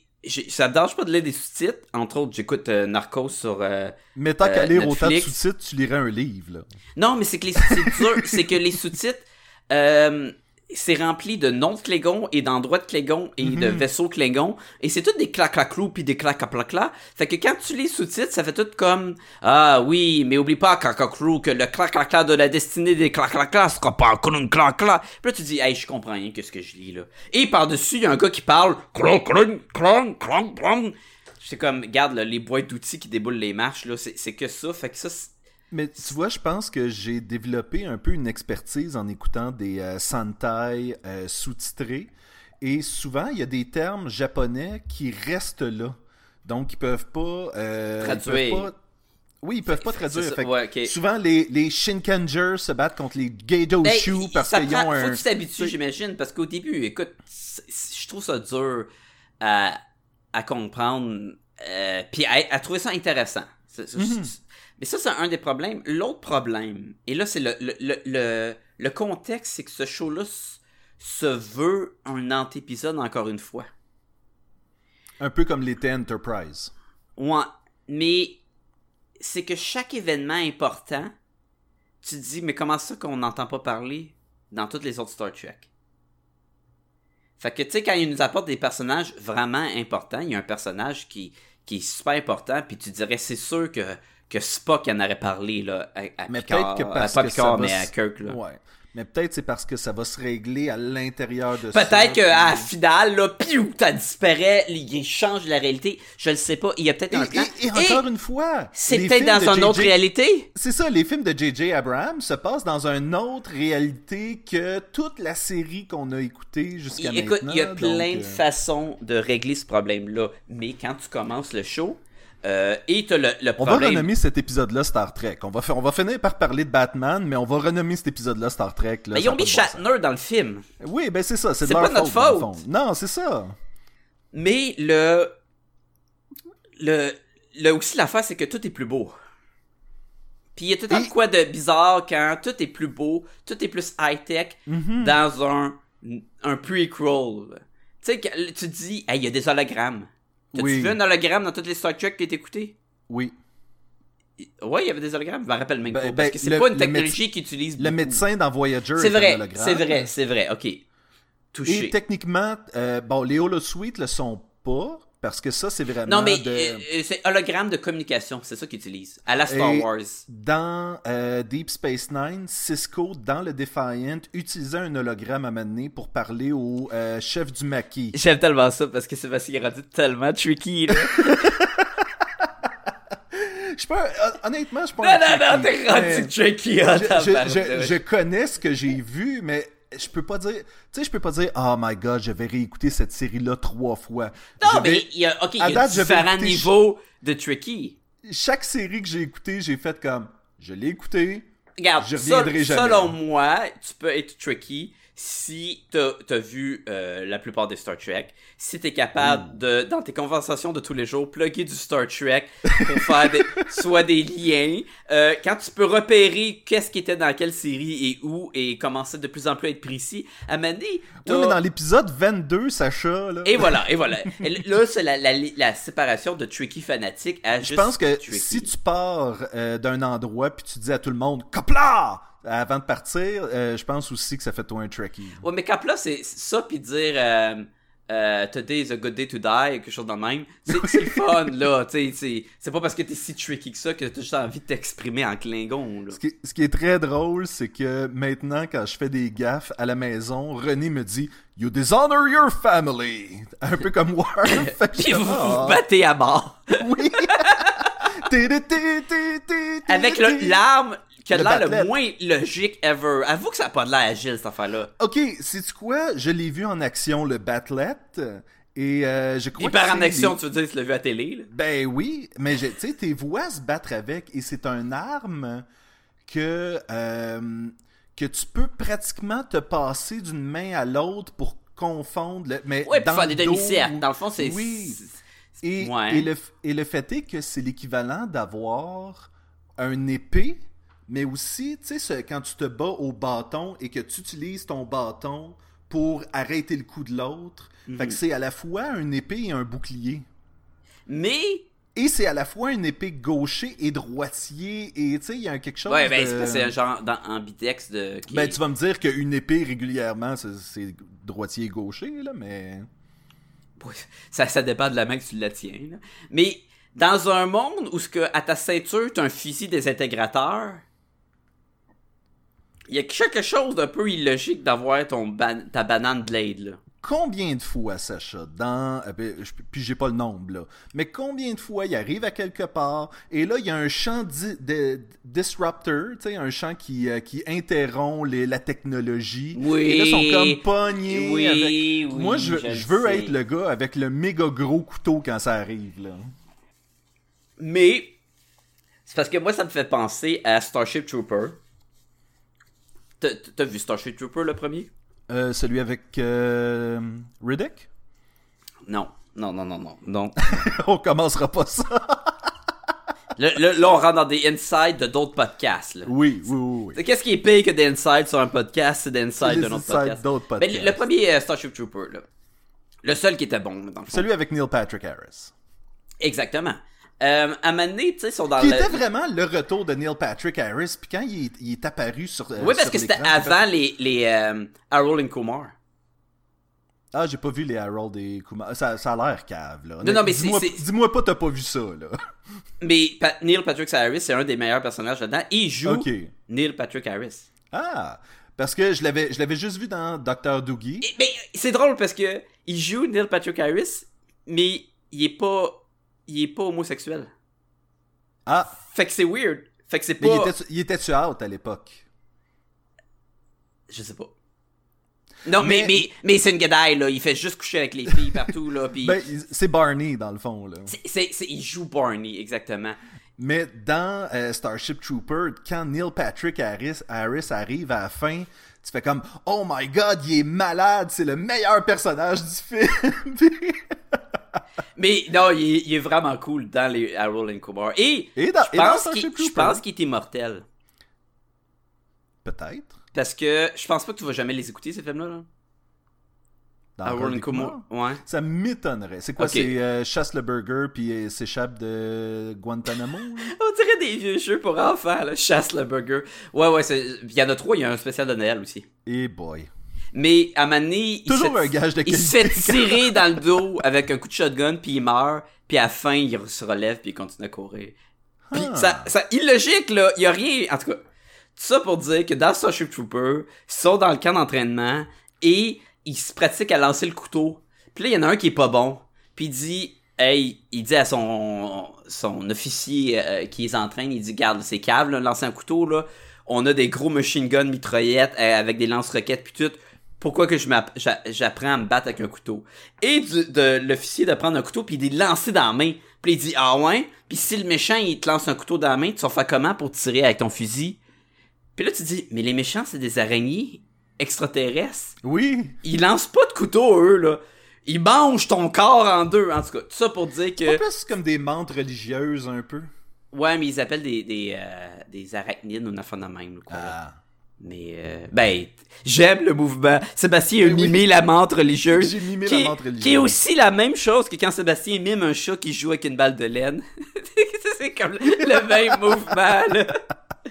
ça me dérange pas de lire des sous-titres? Entre autres, j'écoute euh, Narcos sur... euh, Mais tant qu'à Euh, lire autant de sous-titres, tu lirais un livre, là. Non, mais c'est que les sous-titres c'est que les sous-titres, euh, c'est rempli de noms de Klingon et d'endroits de Klingon et de Mhm. vaisseaux Klingon. Et c'est tout des clac-clac-clous puis des clac-clac-clac. Fait que quand tu lis sous-titres, ça fait tout comme Ah oui, mais oublie pas, clac-clac-clou, que le clac-clac-clac de la destinée des clac-clac-clac sera pas une clac-clac. Puis là, tu dis, hey, je comprends rien que ce que je lis là. Et par-dessus, il y a un gars qui parle clong, clong, clong, clong, clong. C'est comme, regarde, là, les boîtes d'outils qui déboulent les marches, là, c'est c'est que ça. Fait que ça, c'est- Mais tu vois, je pense que j'ai développé un peu une expertise en écoutant des euh, Santai euh, sous-titrés. Et souvent, il y a des termes japonais qui restent là. Donc, ils peuvent pas... euh, ils Traduire. peuvent pas- Oui, ils peuvent pas traduire. ça, Fait que ouais, ok. Souvent, les, les Shinkanjers se battent contre les Geidoshu Ben, parce qu'ils ont un... Faut que tu t'habitues, j'imagine, parce qu'au début, écoute, je trouve ça dur à, à comprendre, euh, puis à, à trouver ça intéressant. Mhm. Mais ça, c'est un des problèmes. L'autre problème, et là, c'est le, le, le, le, contexte, c'est que ce show-là se veut un antépisode encore une fois. Un peu comme l'était Enterprise. Ouais, mais c'est que chaque événement important, tu te dis, mais comment ça qu'on n'entend pas parler dans toutes les autres Star Trek? Fait que, tu sais, quand il nous apporte des personnages vraiment importants, il y a un personnage qui, qui est super important, puis tu dirais, c'est sûr que, que Spock en aurait parlé, là, à, à Mais Picard. peut-être que parce à pas que Picard, mais à Kirk, là. Ouais. Mais peut-être c'est parce que ça va se régler à l'intérieur de ça. Peut-être qu'à la finale, là, piou, ça disparaît, il change la réalité. Je le sais pas, il y a peut-être Et, un plan. et- et encore une fois, c'est peut-être dans une autre réalité. C'est ça, les films de J.J. Abrams se passent dans une autre réalité que toute la série qu'on a écoutée jusqu'à Écoute, maintenant. il y a plein donc, de euh, façons de régler ce problème-là. Mais quand tu commences le show, euh, et le, le On va problème... renommer cet épisode-là Star Trek. On va, on va finir par parler de Batman, mais on va renommer cet épisode-là Star Trek. Là, mais ça ils ont mis bon. Shatner dans le film. Oui, ben c'est ça, c'est pas notre faute. Non, c'est ça. Mais le... Le... le aussi, l'affaire, c'est que tout est plus beau. Puis il y a tout le temps Et- quoi de bizarre quand tout est plus beau, tout est plus high-tech Mhm. dans un, un prequel. Tu sais, tu te dis, hey, il y a des hologrammes. T'as-tu Oui. vu un hologramme dans toutes les Star Trek que t'as écouté? Oui. Ouais, il y avait des hologrammes, je me rappelle même Ben- pas. ben, parce que c'est pas une technologie qui utilise Le médecin dans Voyager C'est est un vrai, hologramme. c'est vrai, c'est vrai, ok. Touché. Et techniquement, euh, bon, les holosuites le sont pas, parce que ça, c'est vraiment non, mais de- euh, euh, c'est hologramme de communication, c'est ça qu'ils utilisent. À la Star Et- Wars. Dans euh, Deep Space Nine, Cisco, dans le Defiant, utilisait un hologramme à mener pour parler au euh, chef du maquis. J'aime tellement ça parce que Sébastien est rendu tellement tricky, là. Je suis pas, hon- honnêtement, je suis pas non, un non, non, t'es rendu tricky, hein, je, je- tabarnak. je- je connais ce que j'ai vu, mais je peux pas dire, tu sais, je peux pas dire, oh my god, je vais réécouter cette série-là trois fois. Non, mais il y a, ok, il y a date, différents niveaux de tricky. chaque série que j'ai écoutée, j'ai fait comme, je l'ai écoutée, Regarde, Je reviendrai jamais. selon moi, tu peux être tricky si t'as as vu euh, la plupart des Star Trek, si t'es capable de, dans tes conversations de tous les jours, plugger du Star Trek pour faire des, soit des liens, euh, quand tu peux repérer qu'est-ce qui était dans quelle série et où et commencer de plus en plus à être précis, à Mandy, Oui, mais dans l'épisode 22, Sacha, là, et voilà, et voilà. Et là, c'est la, la, la séparation de Tricky fanatique à je juste pense que Tricky. si tu pars euh, d'un endroit puis tu dis à tout le monde « Copla! » avant de partir, euh, je pense aussi que ça fait toi un Trekkie. Ouais, mais là, c'est ça, puis dire euh, euh, Today is a good day to die, quelque chose dans le même, c'est fun, là. tu sais, C'est pas parce que t'es si tricky que ça que t'as juste envie de t'exprimer en Klingon, là. Ce qui, est- ce qui est très drôle, c'est que maintenant, quand je fais des gaffes à la maison, René me dit « You dishonor your family! » Un peu comme War. Puis vous vous battez à mort. Oui! Avec l'arme qui a l'air le moins logique ever. Avoue que ça a pas de l'air agile, cette affaire-là. Ok, sais-tu quoi? Je l'ai vu en action, le Batlet, et euh, je crois Hyper que en c'est action, les- tu veux dire, tu l'as vu à télé, là? Ben oui, mais tu sais, tes voix se battre avec, et c'est un arme que, euh, que tu peux pratiquement te passer d'une main à l'autre pour confondre, le, mais Ouais, puis dans faire des dos, demi-cercles. Dans le fond, c'est. Oui. c'est- Et, Ouais. et, le, et le fait est que c'est l'équivalent d'avoir un épée, mais aussi, tu sais, quand tu te bats au bâton et que tu utilises ton bâton pour arrêter le coup de l'autre. Mhm. Fait que c'est à la fois une épée et un bouclier. Mais. Et c'est à la fois une épée gaucher et droitier. Et tu sais, il y a quelque chose Ouais, ben, de... c'est un genre dans, ambidextre de. Ben, est- tu vas me dire qu'une épée régulièrement, c'est- droitier et gaucher, là, mais... Ça, ça dépend de la main que tu la tiens. là. Mais dans un monde où ce que à ta ceinture, t'as un fusil désintégrateur, il y a quelque chose d'un peu illogique d'avoir ton ban- ta banane blade là. combien de fois, Sacha, dans. euh, ben, puis j'ai pas le nombre, là. Mais combien de fois il arrive à quelque part et là, il y a un champ di- de, disruptor, tu sais, un champ qui, euh, qui interrompt les- la technologie. Oui. Et là, ils sont comme pognés. Oui, avec- oui, Moi, je, je je veux sais. être le gars avec le méga gros couteau quand ça arrive, là. Mais c'est parce que moi ça me fait penser à Starship Trooper. T'as- vu Starship Trooper le premier? Euh, celui avec euh, Riddick? Non, non, non, non, non, non. On commencera pas ça. là, on rentre dans des insides de d'autres podcasts. Là. oui, oui, oui. Qu'est-ce qui est pire que des insides sur un podcast, c'est des insides d'un autre podcast? d'autres Ben, le, le premier euh, Starship Trooper, là. Le seul qui était bon, dans le fond. Celui avec Neil Patrick Harris. Exactement. Euh, à un moment donné, tu sais, ils sont dans Qui le... était vraiment le retour de Neil Patrick Harris, puis quand il est, il est apparu sur. euh, Oui, parce sur que c'était avant les, les euh, Harold and Kumar. Ah, j'ai pas vu les Harold et Kumar. Ça, ça a l'air cave, là. Non, non, mais Dis-moi dis-moi pas, t'as pas vu ça, là. Mais Pa- Neil Patrick Harris, c'est un des meilleurs personnages là-dedans. Et il joue. Neil Patrick Harris. Ah, parce que je l'avais, je l'avais juste vu dans Dr. Doogie. Et- mais c'est drôle parce que il joue Neil Patrick Harris, mais il est pas... Il est pas homosexuel. Ah, Fait que c'est weird. Fait que c'est pas... il était, il était-tu out à l'époque? Je sais pas. Non, mais, Mais- mais, mais, c'est une gadaille, là. Il fait juste coucher avec les filles partout, là. Ben, c'est Barney, dans le fond, là. c'est, c'est- c'est- il joue Barney, exactement. Mais dans euh, Starship Trooper, quand Neil Patrick Harris, Harris arrive à la fin, tu fais comme Oh my god, il est malade, c'est le meilleur personnage du film. Mais non, il est, il est vraiment cool dans les Harold and Kumar. Et, Et dans- je et dans pense qu'il, je Trooper. pense qu'il est immortel. Peut-être. Parce que je pense pas que tu vas jamais les écouter, ces films-là. Là. Harold and Kumar. Ouais. Ça m'étonnerait. C'est quoi, c'est euh, chasse le burger puis euh, s'échappe de Guantanamo? On dirait des vieux jeux pour enfants, là. Chasse le burger. Ouais, ouais, c'est... il y en a trois, il y a un spécial de Noël aussi. Et boy. Mais à un moment donné, il Toujours se fait- un gage de Il se fait qualité. tirer dans le dos avec un coup de shotgun, puis il meurt, puis à la fin, il se relève, puis il continue à courir. Puis Ah. ça, ça, illogique, là, il y a rien, en tout cas, tout ça pour dire que dans Starship Trooper, ils sont dans le camp d'entraînement, et ils se pratiquent à lancer le couteau. Puis là, il y en a un qui est pas bon, puis il dit, hey, il dit à son, son officier euh, qui les entraîne, il dit, garde, c'est cave, là, lancer un couteau, là, on a des gros machine gun mitraillettes euh, avec des lance-roquettes, puis tout, pourquoi que je j'apprends à me battre avec un couteau. Et du- de l'officier de prendre un couteau puis de le lancer dans la main. Puis il dit ah ouais. Puis si le méchant il te lance un couteau dans la main, tu vas faire comment pour tirer avec ton fusil? Puis là tu dis mais les méchants c'est des araignées extraterrestres, Oui. ils lancent pas de couteau, eux, là. Ils mangent ton corps en deux. En tout cas, tout ça pour dire que. plus, comme des mantes religieuses, un peu. Ouais, mais ils appellent des, des, euh, des arachnides ou de même, quoi. Ah. Mais, euh, ben, j'aime le mouvement. Sébastien a Ben oui. mimé la menthe religieuse. J'ai mimé qui, la menthe religieuse. qui est aussi la même chose que quand Sébastien mime un chat qui joue avec une balle de laine. c'est comme le même mouvement, là.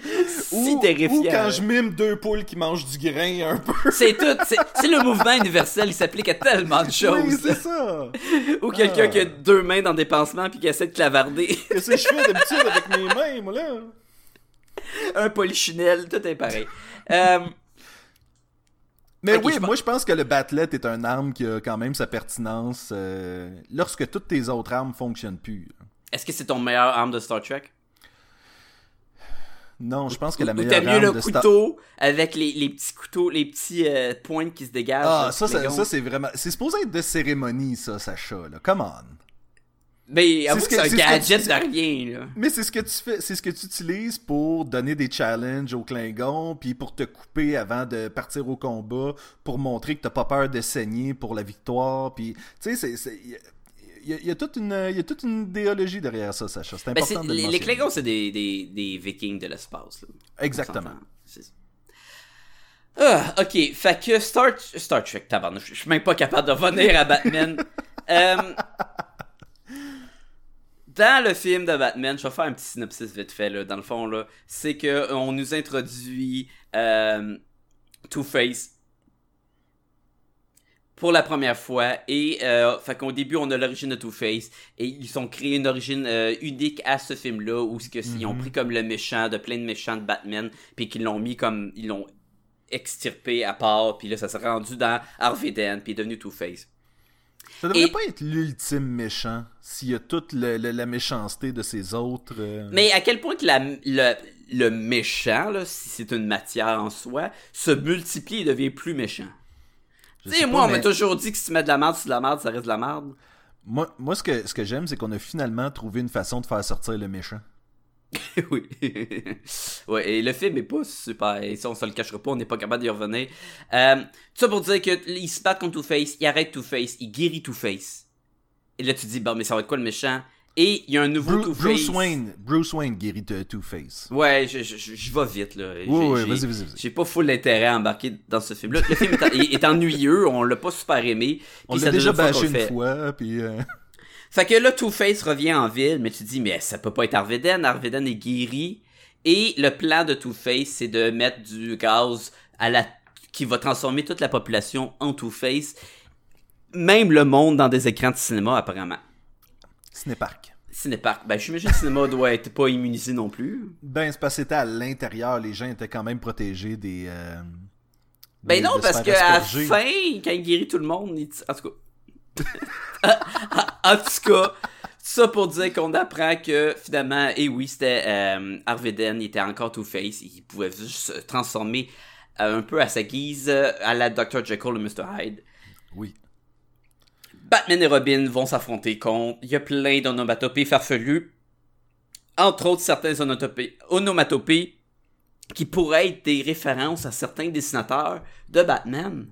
Si Ou, terrifiant. ou quand je mime deux poules qui mangent du grain, un peu. C'est tout. C'est c'est le mouvement universel. Il s'applique à tellement de choses. Oui, c'est ça. Ou quelqu'un Ah. qui a deux mains dans des pansements puis qui essaie de clavarder. Qu'est-ce que je fais d'habitude avec mes mains, moi, là? un polichinelle. Tout est pareil. Euh, Mais oui, je moi je pense que le batlet est un arme qui a quand même sa pertinence euh, lorsque toutes tes autres armes fonctionnent plus. Est-ce que c'est ton meilleur arme de Star Trek? Non, je pense que la meilleure t'aimes mieux arme le de Star... couteau avec les, les petits couteaux, les petits euh, pointes qui se dégagent. Ah, là, ça, ça, ça, c'est vraiment... C'est supposé être de cérémonie, ça, Sacha, là. Come on. Mais avoue ce que que- c'est un ce gadget tu- de rien, là. Mais c'est ce que tu fais, c'est ce que tu utilises pour donner des challenges aux Klingons, puis pour te couper avant de partir au combat, pour montrer que t'as pas peur de saigner pour la victoire, puis tu sais, c'est, il y a- y, toute une, il y a toute une idéologie derrière ça, Sacha. C'est Ben, important de le les, les. Klingons, c'est des, des, des vikings de l'espace. Exactement. s'entend. C'est ça. Ah, ok. Fait que Star, Star Trek, tabarnouche, je suis même pas capable de revenir à Batman. Euh, dans le film de Batman, je vais faire un petit synopsis vite fait, là, dans le fond, là, c'est que on nous introduit euh, Two-Face pour la première fois et euh, fait qu'au début on a l'origine de Two-Face et ils ont créé une origine euh, unique à ce film là où ce que ils ont Mhm. pris comme le méchant de plein de méchants de Batman puis qu'ils l'ont mis comme ils l'ont extirpé à part puis là ça s'est rendu dans Harvey Dent puis est devenu Two-Face. Ça devrait Et- pas être l'ultime méchant s'il y a toute le- le- la méchanceté de ses autres. euh, Mais à quel point que la, le, le méchant là, si c'est une matière en soi, se multiplie et devient plus méchant? Tu sais, moi, on m'a toujours dit que si tu mets de la merde sur de la merde, ça reste de la merde. moi, moi, ce que, ce que j'aime, c'est qu'on a finalement trouvé une façon de faire sortir le méchant. oui. ouais, et le film est pas super. Et ça, on se le cachera pas, on n'est pas capable d'y revenir. Euh, tout ça pour dire que il se bat contre Two-Face, il arrête Two-Face, il guérit Two-Face. Et là, tu te dis, bon, mais ça va être quoi le méchant? Et il y a un nouveau Two-Face. Bruce Wayne, Bruce Wayne guérit de Two-Face. Ouais, je, je, je- je vais vite, là. Oui, oui, vas-y, vas-y. J'ai pas full intérêt à embarquer dans ce film-là. Le film est, ennuyeux, on l'a pas super aimé. On l'a déjà bâché une fait. fois, puis... euh, Fait que là, Two-Face revient en ville, mais tu te dis, mais ça peut pas être Arveden. Arveden est guéri. Et le plan de Two-Face, c'est de mettre du gaz à la... qui va transformer toute la population en Two-Face. Même le monde dans des écrans de cinéma, apparemment. Cinépark. Cinépark. Ben, j'imagine que le cinéma doit être pas immunisé non plus. Ben, c'est parce que c'était à l'intérieur, les gens étaient quand même protégés des... euh, Ben des- non, parce qu'à la fin, quand il guérit tout le monde, il... en tout cas. en tout cas, ça pour dire qu'on apprend que finalement, et oui, c'était euh, il était encore Two-Face, il pouvait juste se transformer euh, un peu à sa guise, euh, à la Dr. Jekyll et Mr. Hyde. Oui. Batman et Robin vont s'affronter contre. Il y a plein d'onomatopées farfelues. Entre autres, certains onotopées- onomatopées qui pourraient être des références à certains dessinateurs de Batman.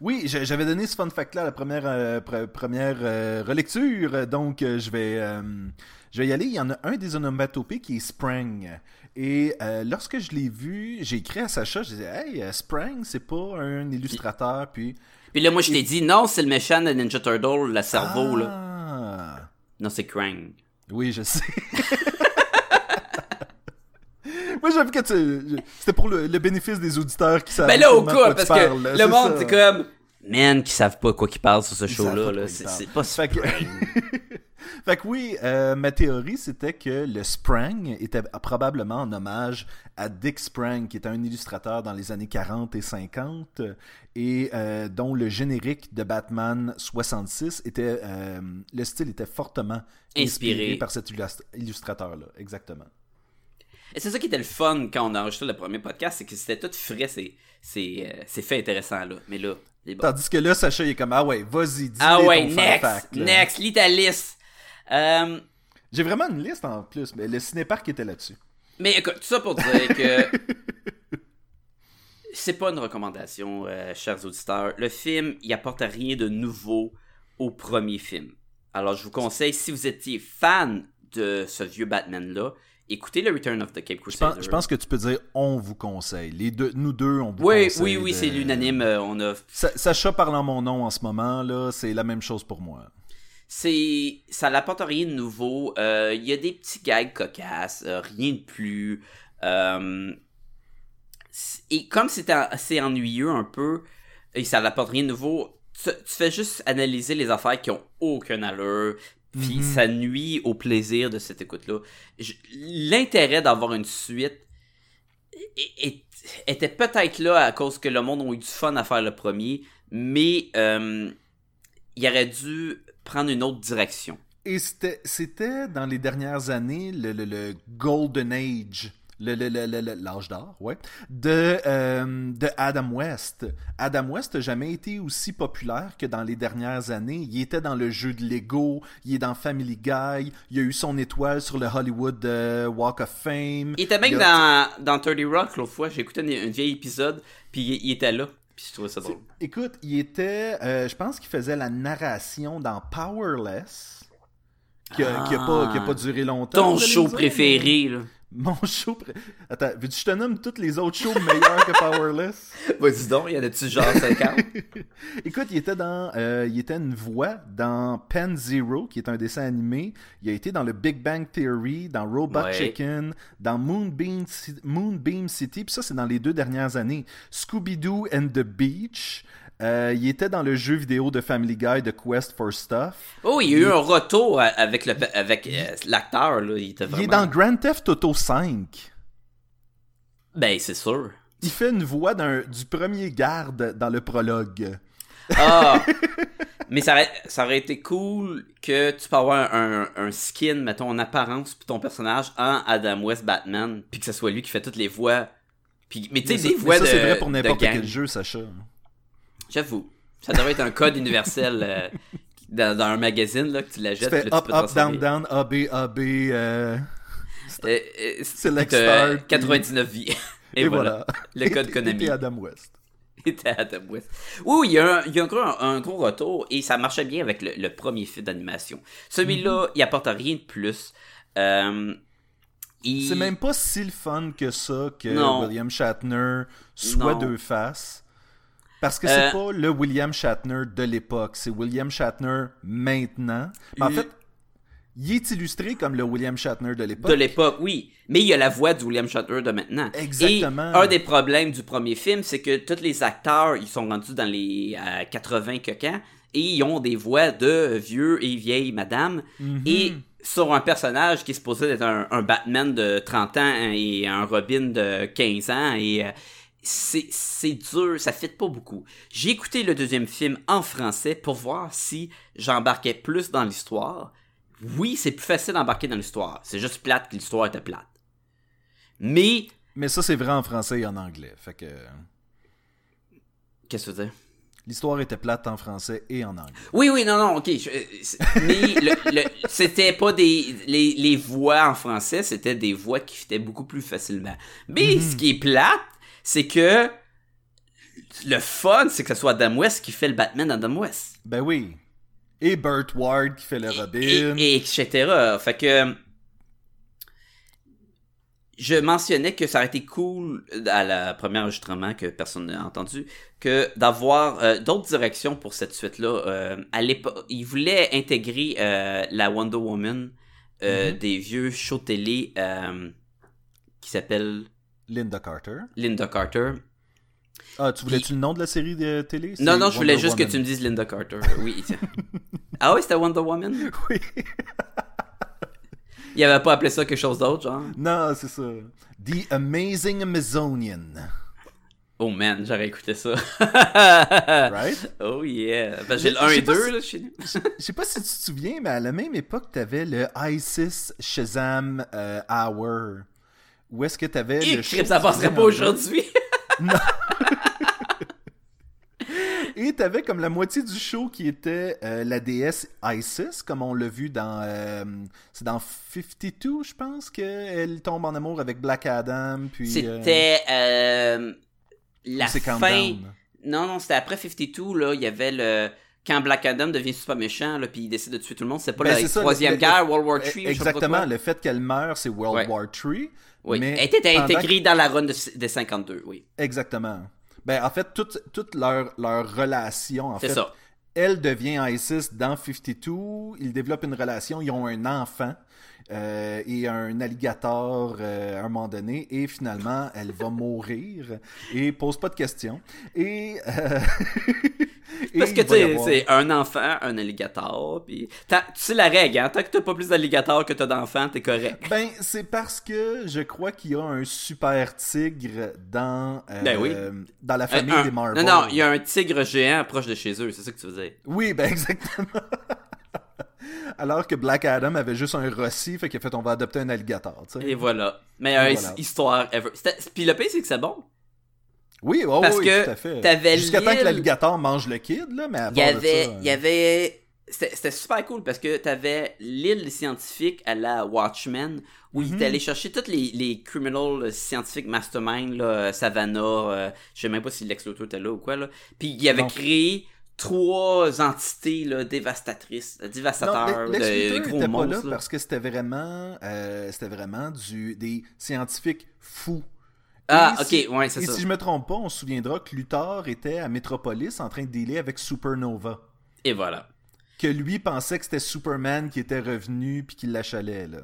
Oui, j'avais donné ce fun fact-là à la première, euh, pre- première euh, relecture, donc euh, je vais je vais y aller. Il y en a un des onomatopées qui est Sprang. Et lorsque je l'ai vu, j'ai écrit à Sacha, je disais Hey, Sprang, c'est pas un illustrateur, puis. Puis là, moi, je t'ai dit, non, c'est le méchant de Ninja Turtle, le cerveau, là. Ah. Non, c'est Krang. Oui, je sais. Moi, j'avoue que tu... c'était pour le, le bénéfice des auditeurs qui savent. Ben là, au quoi parce que le monde, c'est comme, man, qui savent pas quoi qu'ils parlent sur ce show-là, là. C'est pas Fait que- Sprang. Fait que oui, euh, ma théorie, c'était que le Sprang était probablement en hommage à Dick Sprang, qui était un illustrateur dans les années 40 et 50, et euh, dont le générique de Batman 66 était... euh, le style était fortement inspiré, Inspiré. par cet illust- illustrateur-là, exactement. Et c'est ça qui était le fun quand on a enregistré le premier podcast, c'est que c'était tout frais, c'est, c'est, euh, c'est fait intéressant, là. Mais là, c'est bon. Tandis que là, Sacha, il est comme, ah ouais, vas-y, dis Ah ouais, ton next, fact, next, lis ta liste. Euh, J'ai vraiment une liste en plus, mais le cinépark était là-dessus. mais écoute, tout ça pour dire que C'est pas une recommandation, euh, chers auditeurs. Le film, il apporte rien de nouveau au premier film. Alors, je vous conseille, si vous étiez fan de ce vieux Batman-là, écoutez le Return of the Cape Je Crusader. pense, je pense que tu peux dire on vous conseille. Les deux, nous deux, on vous Oui, conseille. oui, oui, de- c'est l'unanime. euh, On a Sa- Sacha parle en mon nom en ce moment, là, c'est la même chose pour moi. c'est ça n'apporte rien de nouveau. Euh, Il y a des petits gags cocasses, euh, rien de plus. Euh, et comme c'est en- assez ennuyeux un peu, et ça n'apporte rien de nouveau, tu, tu fais juste analyser les affaires qui ont aucun allure. Puis Mhm. ça nuit au plaisir de cette écoute-là. L'intérêt d'avoir une suite est- était peut-être là à cause que le monde a eu du fun à faire le premier, mais euh, il aurait dû prendre une autre direction. Et c'était, c'était dans les dernières années le, le- le Golden Age, le, le- le- le- le- l'âge d'or, ouais, de, euh, de Adam West. Adam West n'a jamais été aussi populaire que dans les dernières années. Il était dans le jeu de Lego, il est dans Family Guy, il a eu son étoile sur le Hollywood euh, Walk of Fame. Il était même Il a- dans, dans 30 Rock l'autre fois, j'ai écouté un, un vieil épisode, puis il, il était là, puis je trouvais ça drôle. Écoute, il était, euh, je pense qu'il faisait la narration dans Powerless, qui a, qui a pas, qui a pas duré longtemps. Ton show préféré, là. Mon show. pré- Attends, veux-tu que je te nomme tous les autres shows meilleurs que Powerless? Vas-y donc, il y en a-tu genre 50? Écoute, il était dans. euh, il était une voix dans Pen Zero, qui est un dessin animé. Il a été dans le Big Bang Theory, dans Robot Ouais. Chicken, dans Moonbeam, Moonbeam City. Puis ça, c'est dans les deux dernières années. Scooby-Doo and the Beach. Euh, il était dans le jeu vidéo de Family Guy, The Quest for Stuff. Oh, il y a eu un retour avec le avec euh, l'acteur, là. Il était Il vraiment... est dans Grand Theft Auto 5. Ben, c'est sûr. Il fait une voix d'un- du premier garde dans le prologue. Ah! Mais ça aurait, ça aurait été cool que tu peux avoir un, un skin, mettons, en apparence, puis ton personnage en Adam West Batman, puis que ce soit lui qui fait toutes les voix. Puis, mais tu sais, Mais des mais voix ça, de. c'est vrai pour de n'importe quel jeu, Sacha. J'avoue. Ça devrait être un code universel euh, dans, dans un magazine, là, que tu la Tu jettes. fais puis là, up, tu up, down, down, A, B, A, B. euh, Euh, euh, Select t'as start, puis- 99 vies. Et, Et, voilà. voilà. Le code Et- Konami. Et Adam West. était Adam West. Oui, il y a, un, il y a un, gros, un gros retour et ça marchait bien avec le, le premier film d'animation. Celui-là, Mhm. il apporte rien de plus. Euh, il- C'est même pas si le fun que ça que Non. William Shatner soit Non. deux faces. Parce que c'est Euh, pas le William Shatner de l'époque, c'est William Shatner maintenant. Mais en fait, il est illustré comme le William Shatner de l'époque. de l'époque, oui. Mais il y a la voix de William Shatner de maintenant. Exactement. Et un des problèmes du premier film, c'est que tous les acteurs, ils sont rendus dans les euh, 80 coquins et ils ont des voix de vieux et vieilles madame. Mhm. Et sur un personnage qui est supposé être un, un Batman de 30 ans et un Robin de 15 ans et euh, c'est c'est dur, ça fit pas beaucoup. J'ai écouté le deuxième film en français pour voir si j'embarquais plus dans l'histoire. Oui, c'est plus facile d'embarquer dans l'histoire. C'est juste plate que l'histoire était plate. Mais Mais ça, c'est vrai en français et en anglais. Fait que qu'est-ce que tu veux dire? L'histoire était plate en français et en anglais. Oui, oui, non, non, ok. je- euh, mais c'était pas des. Les, les voix en français, c'était des voix qui fitaient beaucoup plus facilement. Mais ce qui est plate, c'est que le fun, c'est que ce soit Adam West qui fait le Batman d'Adam West. Ben oui. Et Burt Ward qui fait le Robin. Et, et etc. Fait que. Je mentionnais que ça aurait été cool à la première enregistrement que personne n'a entendu que d'avoir euh, d'autres directions pour cette suite-là. Euh, à l'époque, ils voulaient intégrer euh, la Wonder Woman euh, Mhm. des vieux shows télé euh, qui s'appelle Linda Carter. Linda Carter. Ah, tu voulais-tu le nom de la série de télé? Non, non, je voulais juste que tu me dises Linda Carter. Oui. ah oui, c'était Wonder Woman? Oui. Il avait pas appelé ça quelque chose d'autre, genre? Non, c'est ça. The Amazing Amazonian. Oh man, j'aurais écouté ça. Right? Oh yeah. Ben, j'ai le Je 1 sais et pas 2 si- là chez nous. Je sais pas si tu te souviens, mais à la même époque, t'avais le ISIS Shazam euh, Hour. Où est-ce que t'avais Et le show ça passerait pas aujourd'hui. Et t'avais comme la moitié du show qui était euh, la déesse Isis, comme on l'a vu dans... euh, c'est dans 52, je pense, qu'elle tombe en amour avec Black Adam, puis... euh, C'était euh, la c'est fin. Countdown. Non, non, c'était après 52, là, il y avait le. Quand Black Adam devient super méchant, là, puis il décide de tuer tout le monde, c'est pas Ben, la troisième guerre, World War III, Exactement, le fait qu'elle meurt, c'est World Ouais. War III. Oui, mais elle était intégrée dans la run de, de 52, oui. Exactement. Ben, en fait, toute, toute leur, leur relation, en C'est fait, ça. elle devient ISIS dans 52, ils développent une relation, ils ont un enfant euh, et un alligator euh, à un moment donné, et finalement, elle va mourir et pose pas de questions. Et... euh, et Parce que tu sais, avoir- c'est un enfant, un alligator, puis tu sais la règle, hein, tant que t'as pas plus d'alligators que t'as d'enfants, t'es correct. Ben, c'est parce que je crois qu'il y a un super tigre dans, Ben oui. dans la famille Un- des Marvel. non, non, il y a un tigre géant proche de chez eux, c'est ça que tu veux dire. Oui, ben exactement. Alors que Black Adam avait juste un rossi, fait qu'il a fait on va adopter un alligator, tu sais. Et voilà. Meilleure voilà. histoire ever. Puis le pire, c'est que c'est bon. Oui, oh, Parce oui, que tout à fait. t'avais Jusqu'à temps que l'alligator mange le kid, là, mais Il y avait, ça, euh, y avait, c'était super cool parce que t'avais l'île scientifique à la Watchmen où il Mhm. allé chercher tous les, les criminals scientifiques mastermind, là, Savannah, euh, je sais même pas si Lex Luthor était là ou quoi, là. Puis il avait Non. créé trois entités, là, dévastatrices, euh, Non, dévastateurs, de, gros était pas là monstres. là. parce que c'était vraiment, euh, c'était vraiment du, des scientifiques fous. Ah, Et si- ok, ouais, c'est Et ça. si je me trompe pas, on se souviendra que Luthor était à Metropolis en train de dealer avec Supernova. Et voilà. Que lui pensait que c'était Superman qui était revenu puis qui l'achalait, là.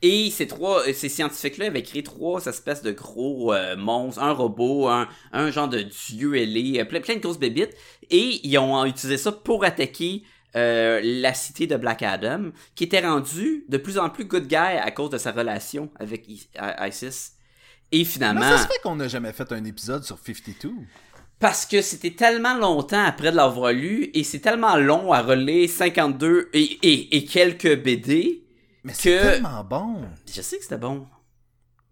Et ces trois, euh, ces scientifiques-là avaient créé trois espèces de gros euh, monstres, un robot, un, un genre de dieu ailé, euh, plein, plein de grosses bébites, et ils ont utilisé ça pour attaquer euh, la cité de Black Adam, qui était rendue de plus en plus good guy à cause de sa relation avec ISIS. Et finalement, Comment ça se fait qu'on n'a jamais fait un épisode sur 52? parce que c'était tellement longtemps après de l'avoir lu, et c'est tellement long à relire 52 et, et, et quelques BD, Mais c'est Que- tellement bon. je sais que c'était bon.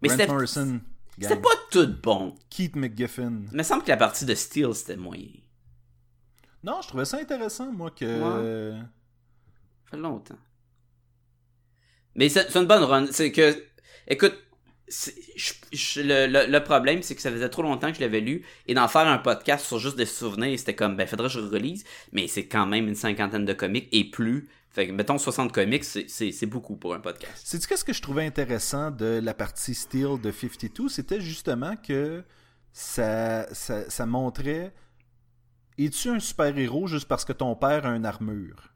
Mais Grant c'était Morrison, c'était pas tout bon. Keith McGiffin. Il me semble que la partie de Steel, c'était moyen. Non, je trouvais ça intéressant, moi, que... Ouais. Ça fait longtemps. Mais c'est une bonne run. C'est que, écoute, le, problème, c'est que ça faisait trop longtemps que je l'avais lu, et d'en faire un podcast sur juste des souvenirs, c'était comme, ben, faudrait que je relise, mais c'est quand même une cinquantaine de comics et plus. Fait que, mettons, 60 comics, c'est- c'est c'est beaucoup pour un podcast. Sais-tu qu'est-ce que je trouvais intéressant de la partie Steel de 52? C'était justement que ça, ça, ça montrait... Es-tu un super-héros juste parce que ton père a une armure?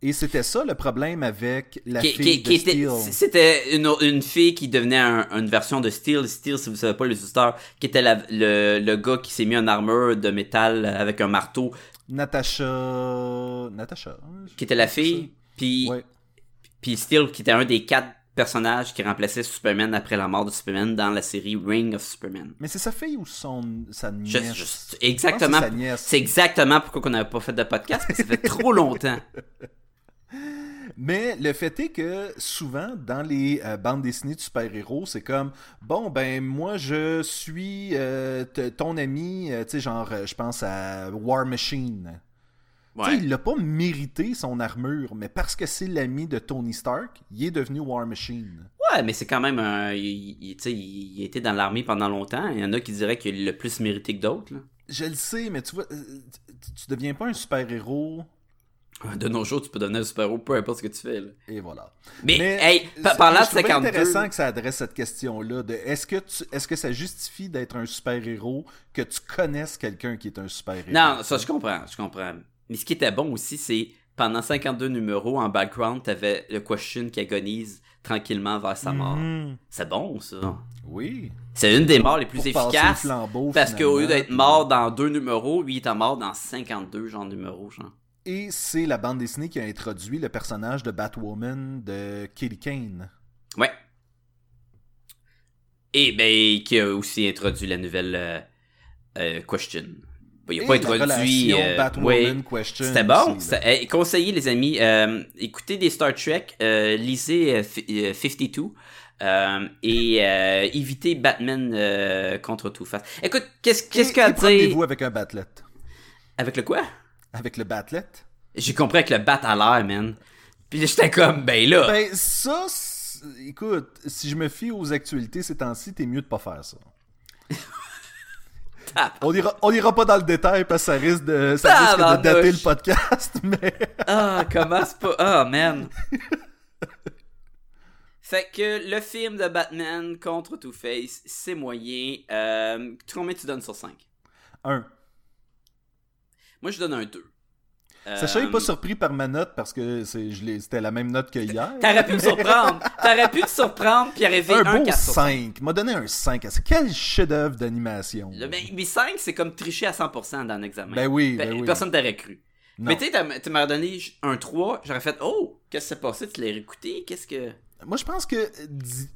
Et c'était ça le problème avec la Qui- fille qui- de qui. C'était une, une fille qui devenait un- une version de Steel. Steel, si vous savez pas, les auditeurs, qui était la- le, le gars qui s'est mis une armure de métal avec un marteau, Natasha... Natasha? qui était la fille. Puis, Ouais. puis Steel, qui était un des quatre personnages qui remplaçait Superman après la mort de Superman dans la série Ring of Superman. Mais c'est sa fille ou son, sa nièce? Je- je- exactement. C'est exactement pourquoi on n'avait pas fait de podcast, parce que ça fait trop longtemps. Mais le fait est que souvent dans les euh, bandes dessinées de super-héros, c'est comme bon ben moi je suis euh, ton ami, euh, tu sais genre euh, je pense à War Machine. Tu sais, Ouais. il n'a pas mérité son armure, mais parce que c'est l'ami de Tony Stark, il est devenu War Machine. Ouais, mais c'est quand même un. Il, il- tu sais, il, était dans l'armée pendant longtemps. Il y en a qui diraient qu'il a le plus mérité que d'autres. Je le sais, mais tu vois, euh, tu, tu deviens pas un super-héros De nos jours, tu peux devenir un super-héros, peu importe ce que tu fais. là. et voilà. Mais, Mais hey, c'est- pa- parlant de je trouvais 52. intéressant que ça adresse cette question-là de est-ce que tu, est-ce que ça justifie d'être un super-héros que tu connaisses quelqu'un qui est un super-héros? Non, ça, je comprends, je comprends. Mais ce qui était bon aussi, c'est pendant 52 numéros, en background, t'avais le Question qui agonise tranquillement vers sa mort. Mhm. C'est bon, ça. Oui. C'est une des morts les plus Pour passer le efficaces. flambeau, Parce qu'au lieu d'être mort dans deux numéros, lui, il était mort dans 52 genre numéros, genre. Et c'est la bande dessinée qui a introduit le personnage de Batwoman de Katie Kane. Ouais. Et ben, qui a aussi introduit la nouvelle euh, euh, Question. Il a Et pas introduit. euh, Batwoman ouais. Question. C'était bon. aussi, conseillez, les amis, euh, écoutez des Star Trek, lisez euh, fi- euh, 52 euh, et euh, évitez Batman euh, contre Two-Face. Écoute, qu'est-ce qu'est-ce Et- qu'il y a et à dire avec un batlet. Avec le quoi? Avec le batlet. J'ai compris avec le bat à l'air, man. Puis j'étais comme, ben là. Ben, ça, écoute, si je me fie aux actualités ces temps-ci, t'es mieux de pas faire ça. On ira, on ira pas dans le détail parce que ça risque de, ça risque de dater le podcast, mais Ah, comment c'est pas. Ah, man. fait que le film de Batman contre Two-Face, c'est moyen. Euh, combien tu donnes sur 5 un. Moi, je donne un 2. Sacha est Euh, pas surpris par ma note parce que c'était la même note que hier. T'aurais pu me surprendre. T'aurais pu te surprendre puis arriver Un un, beau 4 sur 5. 5. m'a donné un 5. à ça. Quel chef-d'œuvre d'animation? Mais 5, c'est comme tricher à 100% dans l'examen. Ben oui, ben oui. Personne t'aurait cru. Non. Mais tu sais, tu m'as donné un 3, j'aurais fait Oh, qu'est-ce qui s'est passé? Tu l'as réécouté Qu'est-ce que. Moi, je pense que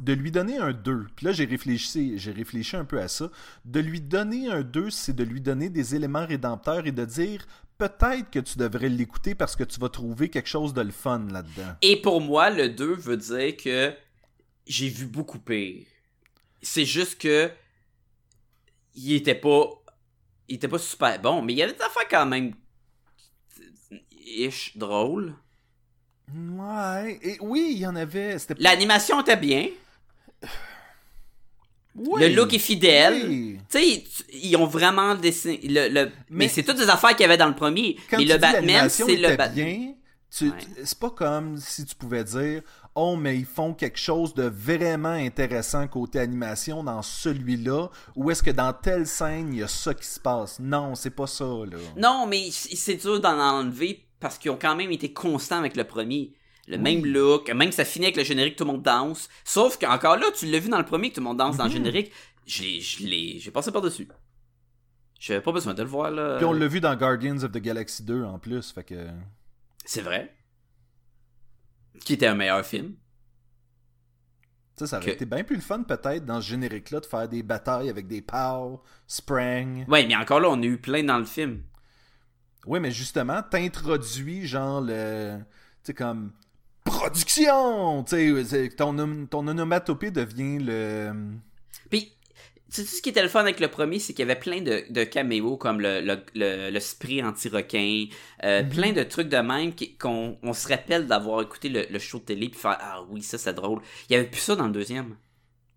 de lui donner un 2, puis là, j'ai réfléchi, j'ai réfléchi un peu à ça. De lui donner un 2, c'est de lui donner des éléments rédempteurs et de dire peut-être que tu devrais l'écouter parce que tu vas trouver quelque chose de le fun là-dedans. Et pour moi, le 2 veut dire que j'ai vu beaucoup pire. C'est juste que. Il était pas. Il était pas super bon, mais il y avait des affaires quand même. ish, drôles. Ouais, et oui, il y en avait. L'animation était bien. Oui, Le look est fidèle. oui. Tu sais, tu- ils ont vraiment dessiné. Le, le- mais Mais- c'est toutes des affaires qu'il y avait dans le premier. Quand mais tu le dis Batman, l'animation c'est le était Batman. Ouais. c'est pas comme si tu pouvais dire oh mais ils font quelque chose de vraiment intéressant côté animation dans celui-là ou est-ce que dans telle scène il y a ça qui se passe? Non c'est pas ça là Non, mais c'est dur d'en enlever parce qu'ils ont quand même été constants avec le premier. Le même look, même ça finit avec le générique, tout le monde danse. Sauf qu'encore là, tu l'as vu dans le premier que tout le monde danse dans le Mhm. générique. J'ai passé par-dessus. J'avais pas besoin de le voir là. puis on l'a vu dans Guardians of the Galaxy 2 en plus fait que C'est vrai. Qui était un meilleur film. ça ça aurait Que- été bien plus le fun peut-être dans ce générique là de faire des batailles avec des pows sprang Ouais, mais encore là, on a eu plein dans le film. Oui mais justement t'introduis genre le tu sais comme production tu sais c'est- ton, ton onomatopée devient le Puis, tu sais ce qui était le fun avec le premier, c'est qu'il y avait plein de, de caméos comme le, le, le, le spray anti-requin, euh, plein de trucs de même qu'on on se rappelle d'avoir écouté le, le show de télé puis faire Ah oui, ça c'est drôle. Il y avait plus ça dans le deuxième.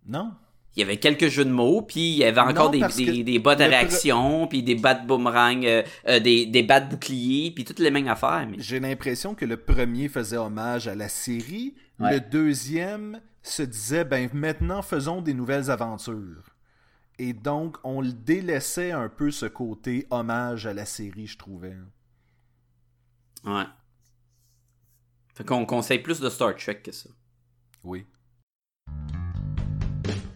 non? Il y avait quelques jeux de mots, puis il y avait encore Non, des, des, des bottes de pre- réaction, puis des battes boomerang, euh, euh, des, des battes boucliers, puis toutes les mêmes affaires. Mais... J'ai l'impression que le premier faisait hommage à la série. Ouais. Le deuxième se disait, ben maintenant faisons des nouvelles aventures. Et donc, on le délaissait un peu ce côté hommage à la série, je trouvais. Ouais. Fait qu'on conseille plus de Star Trek que ça. Oui.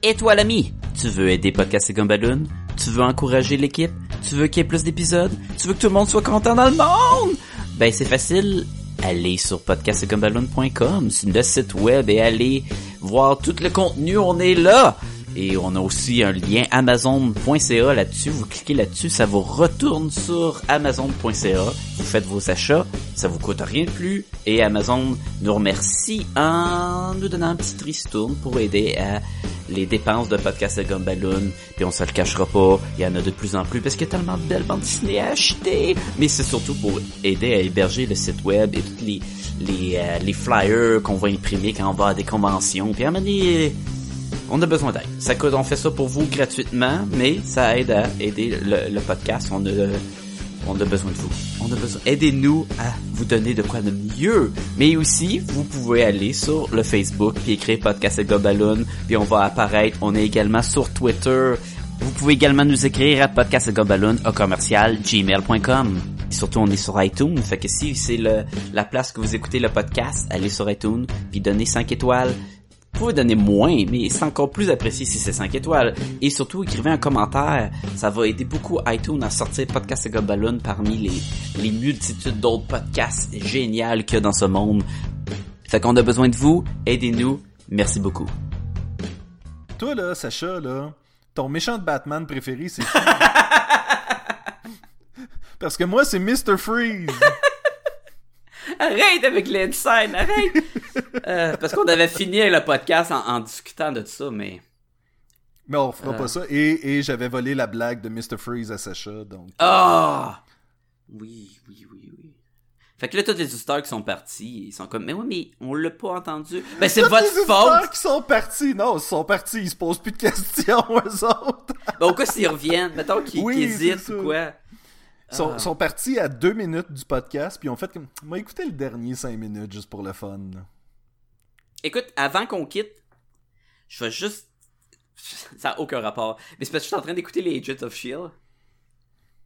Et toi l'ami, tu veux aider Podcast et Gumballoon? Tu veux encourager l'équipe? Tu veux qu'il y ait plus d'épisodes? Tu veux que tout le monde soit content dans le monde? Ben c'est facile, allez sur podcastgumballoon.com, c'est le site web et allez voir tout le contenu, on est là! Et on a aussi un lien amazon.ca là-dessus. Vous cliquez là-dessus, ça vous retourne sur amazon.ca. Vous faites vos achats, ça vous coûte rien de plus. Et Amazon nous remercie en nous donnant un petit tristourne pour aider à les dépenses de podcast et Gumballoon. Puis on se le cachera pas, il y en a de plus en plus parce qu'il y a tellement de belles bandes dessinées à acheter. Mais c'est surtout pour aider à héberger le site web et tous les, euh, les flyers qu'on va imprimer quand on va à des conventions. Puis à on a besoin d'aide. Ça coûte, on fait ça pour vous gratuitement, mais ça aide à aider le, podcast. On a, on a besoin de vous. On a besoin. Aidez-nous à vous donner de quoi de mieux. Mais aussi, vous pouvez aller sur le Facebook puis écrire podcast et Gobaloon, puis on va apparaître. On est également sur Twitter. Vous pouvez également nous écrire à podcast et Gobaloon au commercial gmail.com. Surtout, on est sur iTunes. Fait que si c'est la place que vous écoutez le podcast, allez sur iTunes puis donnez 5 étoiles. Vous pouvez donner moins, mais c'est encore plus apprécié si c'est 5 étoiles. Et surtout, écrivez un commentaire. Ça va aider beaucoup iTunes à sortir Podcast et Gobaloon parmi les, les multitudes d'autres podcasts géniaux qu'il y a dans ce monde. Fait qu'on a besoin de vous. Aidez-nous. Merci beaucoup. Toi, là, Sacha, là, ton méchant de Batman préféré, c'est qui? Parce que moi, c'est Mr. Freeze. Arrête avec l'inside, arrête! Euh, parce qu'on avait fini le podcast en, en discutant de tout ça, mais... Mais on fera Euh. pas ça. Et, et j'avais volé la blague de Mr. Freeze à Sacha, donc... Ah! Oui, oui, oui, oui. Fait que là, tous les auditeurs qui sont partis, ils sont comme, mais oui, mais on l'a pas entendu. Ben, c'est votre les auditeurs faute! qui sont partis. Non, ils sont partis. Ils se posent plus de questions, eux autres. Ben, au cas s'ils reviennent, mettons qu'ils Oui, hésitent ou quoi. Ils sont, Ah. sont partis à deux minutes du podcast, puis ils ont fait comme. Moi, écouté le dernier cinq minutes juste pour le fun. Écoute, avant qu'on quitte, je vais juste. Ça a aucun rapport. Mais c'est parce que je suis en train d'écouter les Agents of Shield.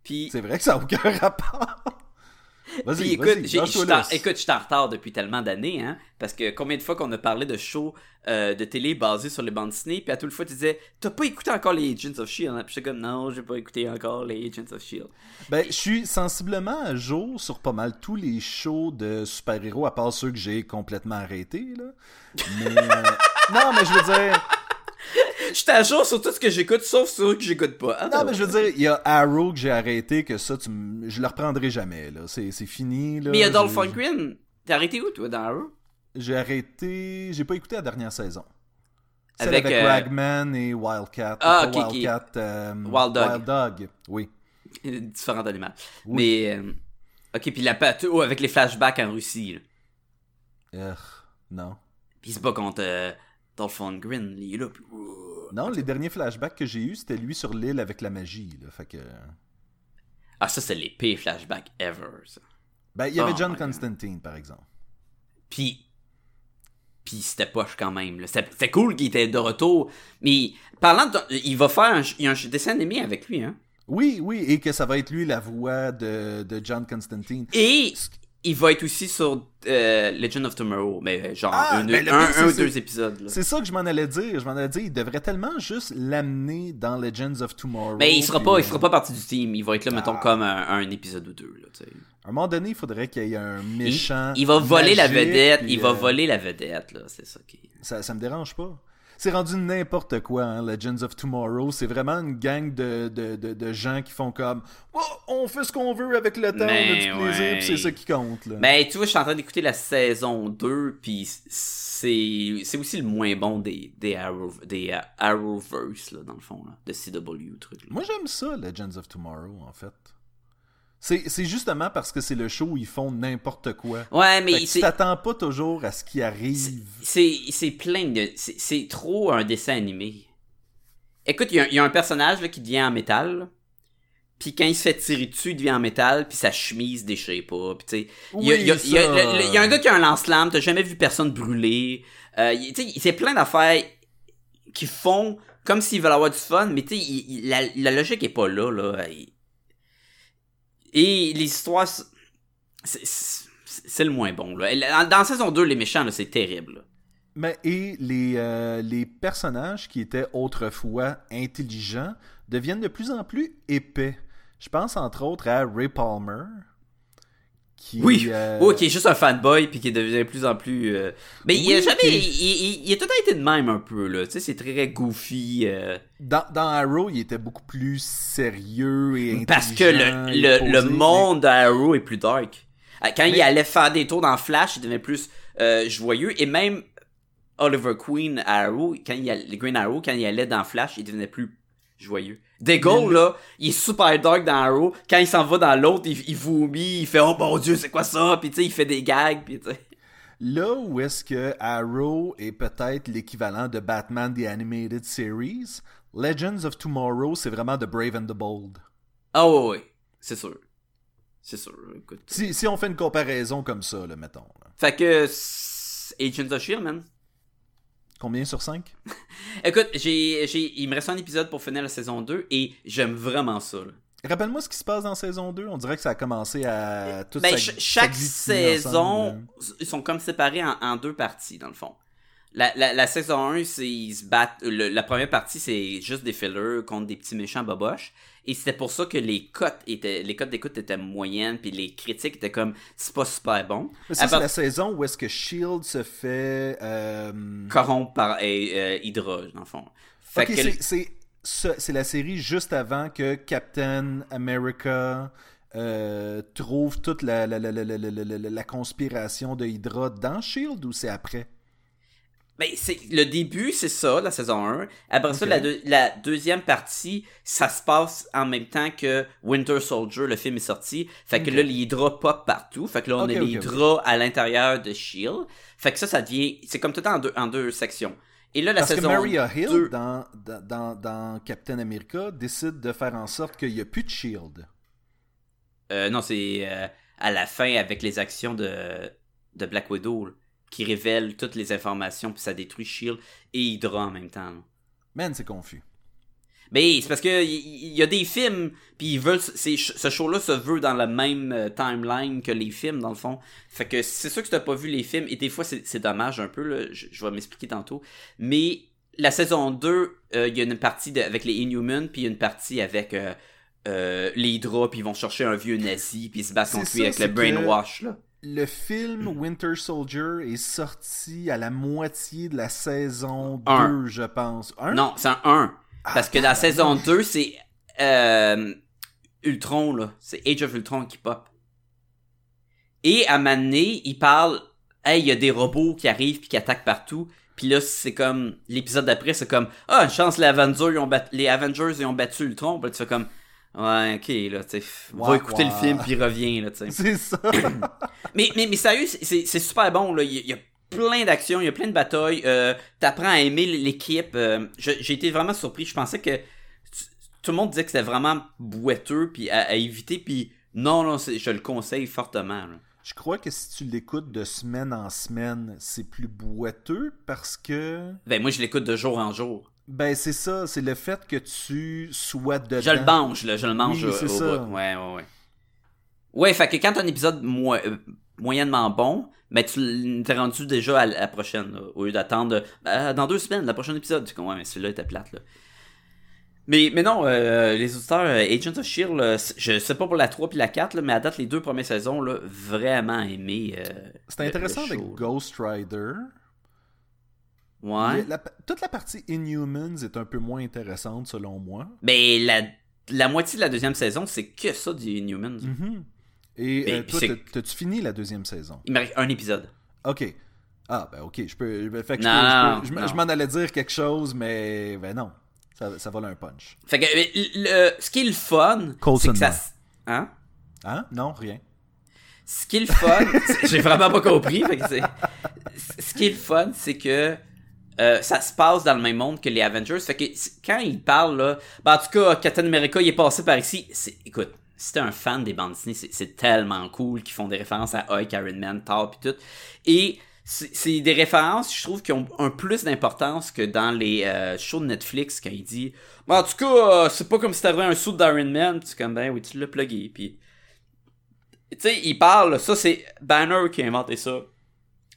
Puis, C'est vrai que ça n'a aucun rapport. Vas-y, écoute, je lâche-toi suis en- là. écoute, je suis en retard depuis tellement d'années, hein. Parce que combien de fois qu'on a parlé de shows euh, de télé basés sur les bandes dessinées, puis à toute fois tu disais, t'as pas écouté encore les Agents of Shield, hein? Puis j'étais comme, non, j'ai pas écouté encore les Agents of Shield. Ben, je suis sensiblement à jour sur pas mal tous les shows de super-héros, à part ceux que j'ai complètement arrêtés, là. Mais... euh, non, mais je veux dire... Je suis à jour sur tout ce que j'écoute, sauf ceux que j'écoute pas. Ah, Non, mais je veux dire, il y a Arrow que j'ai arrêté, que ça, tu m- je le reprendrai jamais, là. C'est c'est fini, là. Mais il y a Dolph Lundgren. T'as arrêté où, toi, dans Arrow? J'ai arrêté... J'ai pas écouté la dernière saison. Celle Avec, avec, euh, Ragman et Wildcat. Ah, ok. Wildcat, euh, Wild Dog. Wild Dog, oui. Différent animaux. Oui. Mais, euh, ok, puis la patte, oh, avec les flashbacks en Russie, là. Non. Puis il se bat contre euh, Dolph Lundgren, il est là, puis... Non, les derniers flashbacks que j'ai eus, c'était lui sur l'île avec la magie, là. Fait que... Ah, ça, c'est les pires flashbacks ever, ça. Ben, il y avait Oh John God. Constantine, par exemple. Puis, puis c'était poche quand même. C'était c'était cool qu'il était de retour. Mais parlant de, il va faire un, il y a un dessin animé avec lui, hein. Oui, oui, et que ça va être lui la voix de, de John Constantine. Et il va être aussi sur euh, Legend of Tomorrow, mais genre Ah, un, ben, un, ou deux épisodes. C'est ça que je m'en allais dire. Je m'en allais dire, il devrait tellement juste l'amener dans Legends of Tomorrow. Mais il sera pas, il euh, fera pas partie du team. Il va être là, mettons, Ah. comme un, un épisode ou deux. Là. À un moment donné, il faudrait qu'il y ait un il, méchant. il va voler la vedette. Il va euh, voler la vedette, là. C'est ça qui. Ça, ça me dérange pas. C'est rendu n'importe quoi, hein, Legends of Tomorrow. C'est vraiment une gang de, de, de, de gens qui font comme oh, on fait ce qu'on veut avec le temps, on a Mais du plaisir, ouais. c'est ça qui compte. Là. Mais tu vois, je suis en train d'écouter la saison 2, puis c'est c'est aussi le moins bon des, des, Arrow, des euh, Arrowverse, là, dans le fond, là, de CW, truc. là. Moi, j'aime ça, Legends of Tomorrow, en fait. C'est justement parce que c'est le show où ils font n'importe quoi. Ouais, mais tu t'attends pas toujours à ce qui arrive. c'est plein de... c'est- trop un dessin animé. Écoute, il y, a- il y a un personnage là, qui devient en métal, puis quand il se fait tirer dessus, il devient en métal, puis sa chemise déchire pas, puis tu sais... Il y a- il y a- Oui, il y a- ça. le- le- il y a un gars qui a un lance-flamme, t'as jamais vu personne brûler. Euh, il- tu sais, c'est plein d'affaires qui font comme s'ils veulent avoir du fun, mais tu sais, la, la logique est pas là, là. Et les histoires, c'est- le moins bon. Dans, saison 2, les méchants, c'est terrible. Mais et les, euh, les personnages qui étaient autrefois intelligents deviennent de plus en plus épais. Je pense entre autres à Ray Palmer. Qui, Oui, euh, oh, qui est juste un fanboy puis qui devient de plus en plus. euh, Mais il a jamais, il, il- il a tout été de même un peu là. Tu sais, c'est très goofy. euh, dans, dans Arrow, il était beaucoup plus sérieux et intelligent. parce que le, et le, posé, le mais- monde d'Arrow est plus dark. Euh, Quand il allait faire des tours dans Flash, il devenait plus euh, joyeux et même Oliver Queen Arrow, quand il allait, Green Arrow, quand il allait dans Flash, il devenait plus joyeux. Mais- là, il est super dark dans Arrow. Quand il s'en va dans l'autre, il, il vomit, il fait « Oh mon Dieu, c'est quoi ça? » Puis tu sais, il fait des gags, puis tu sais... Là où est-ce que Arrow est peut-être l'équivalent de Batman The Animated Series, Legends of Tomorrow, c'est vraiment The Brave and the Bold. Ah ouais, ouais, c'est sûr. C'est sûr, écoute. Si, si on fait une comparaison comme ça, là, mettons. là. Fait que... Agents of S.H.I.E.L.D., man. Combien sur 5 Écoute, j'ai, j'ai, il me reste un épisode pour finir la saison 2 et j'aime vraiment ça. là. Rappelle-moi ce qui se passe dans saison 2. On dirait que ça a commencé à... Tout Ben, chaque saison, ils sont comme séparés en, en deux parties, dans le fond. La, la, la saison 1, c'est ils se battent. le- la première partie, c'est juste des fillers contre des petits méchants boboches. Et c'était pour ça que les cotes étaient, les cotes d'écoute étaient moyennes, puis les critiques étaient comme c'est pas super bon. Mais ça, À c'est la saison où est-ce que Shield se fait... euh, corrompre par euh, euh, Hydra, dans le fond. Fait que c'est- c'est ce- c'est la série juste avant que Captain America euh, trouve toute la, la, la, la, la, la, la- la conspiration de Hydra dans Shield ou c'est après? Ben, c'est le début, c'est ça, la saison 1. Après ça, la, deux- la deuxième partie, ça se passe en même temps que Winter Soldier, le film est sorti. Fait que là, les hydras pop partout. Fait que là, on a les à l'intérieur de Shield. Fait que ça, ça devient, c'est comme tout le temps en deux, en deux sections. Et là, la Parce que saison Maria Hill, 2, dans, dans, dans, Captain America, décide de faire en sorte qu'il n'y a plus de Shield. euh, non, c'est euh, à la fin avec les actions de, de Black Widow, qui révèle toutes les informations, puis ça détruit Shield et Hydra en même temps. là. Man, c'est confus. Mais c'est parce que il y, a des films, puis ils veulent, ce show-là se veut dans la même euh, timeline que les films dans le fond. Fait que c'est sûr que t'as pas vu les films, et des fois c'est, dommage un peu, là, je, je vais m'expliquer tantôt. Mais la saison 2, euh, il y a une partie de- avec les Inhumans, puis une partie avec euh, euh, les Hydra, puis ils vont chercher un vieux nazi, puis ils se battent contre lui avec le brainwash là. Le film Winter Soldier est sorti à la moitié de la saison 2, Un. je pense. Un? Non, c'est un 1. Parce que la saison 2, c'est euh, Ultron, là. C'est Age of Ultron qui pop. Et à donné, il parle Hey, il y a des robots qui arrivent puis qui attaquent partout. Puis là, c'est comme. L'épisode d'après, c'est comme Ah, une chance, les Avengers, ils ont, bat- les Avengers ils ont battu Ultron. Puis là, tu fais comme Ouais, ok, là, tu sais. Va Ouais, écouter ouais. le film puis reviens, là, tu sais. C'est ça. Mais, mais, mais sérieux, c'est- super bon. Là. Il, y a, plein d'actions, il y a plein de batailles. Euh, T'apprends à aimer l'équipe. Euh, J'ai été vraiment surpris. Je pensais que tout le monde disait que c'était vraiment boiteux puis à, à éviter. Puis non, non, je le conseille fortement. là. Je crois que si tu l'écoutes de semaine en semaine, c'est plus boiteux parce que. Ben moi, je l'écoute de jour en jour. Ben, c'est ça. C'est le fait que tu sois dedans. Je le mange, là, je le mange Oui, au- ça. bout. Ouais, ouais, ouais. Ouais, fait que quand t'as un épisode mo- euh, moyennement bon, ben tu t'es rendu déjà à la prochaine, là, au lieu d'attendre euh, dans deux semaines, le prochain épisode. Tu ouais, mais celui-là était plate, là. Mais, mais non, euh, les auditeurs, euh, Agents of S.H.I.E.L.D., je sais pas pour la 3 puis la 4, là, mais à date, les deux premières saisons, là, vraiment aimé. C'est intéressant le avec show. Ghost Rider. Ouais. La- toute la partie Inhumans est un peu moins intéressante selon moi. Mais la, la moitié de la deuxième saison, c'est que ça du Inhumans. Mhm. Et Mais euh, toi, t'as-tu fini la deuxième saison? Il me un épisode. Ok. Ah, ben ok, je peux. ben, fait que je Non, je peux- je, m'en allais dire quelque chose, mais ben non. Ça, ça vole un punch. Fait que euh, le, ce qui est le fun, c'est que ça... Hein? Hein? Non, rien. Ce qui est le fun, j'ai vraiment pas compris. fait que c'est- ce qui est le fun, c'est que euh, ça se passe dans le même monde que les Avengers. Fait que quand ils parlent, là, ben, en tout cas, Captain America, il est passé par ici. Écoute, si t'es un fan des bandes dessinées, c'est, tellement cool qu'ils font des références à Hulk, Iron Man, Thor, pis tout. Et c'est, des références, je trouve, qui ont un plus d'importance que dans les euh, shows de Netflix quand il dit Ben, En tout cas, euh, c'est pas comme si t'avais un suit d'Iron Man. C'est comme, ben oui, tu l'as plugué. Puis tu sais, il parle, ça c'est Banner qui a inventé ça.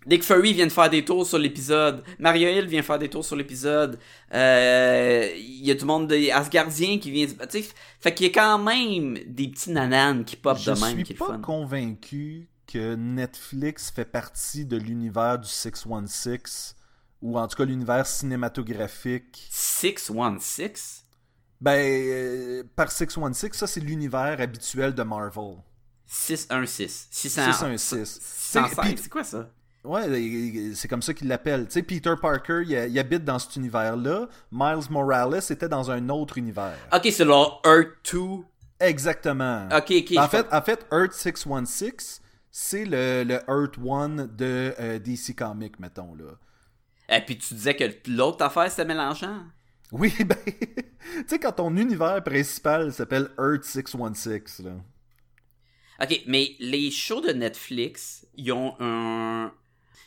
Nick Fury vient de faire des tours sur l'épisode. Mario Hill vient faire des tours sur l'épisode. Euh, Il y a du monde des Asgardiens qui vient. Tu sais, fait qu'il y a quand même des petits nananes qui pop Je de même suis qui est pas convaincu que Netflix fait partie de l'univers du 616 ou en tout cas l'univers cinématographique. 616 Ben, euh, par 616, ça c'est l'univers habituel de Marvel. 616 600 616. 616 Puis- c'est quoi ça? Ouais, c'est comme ça qu'ils l'appellent. Tu sais, Peter Parker, il, il habite dans cet univers-là. Miles Morales était dans un autre univers. Ok, c'est leur Earth 2. Exactement. Ok, ok. en, je fait, en fait, Earth 616, c'est le, le Earth 1 de euh, DC Comics, mettons. là. Et puis tu disais que l'autre affaire c'était mélangeant. Oui, ben, tu sais, quand ton univers principal s'appelle Earth 616, là. Ok, mais les shows de Netflix, ils ont un.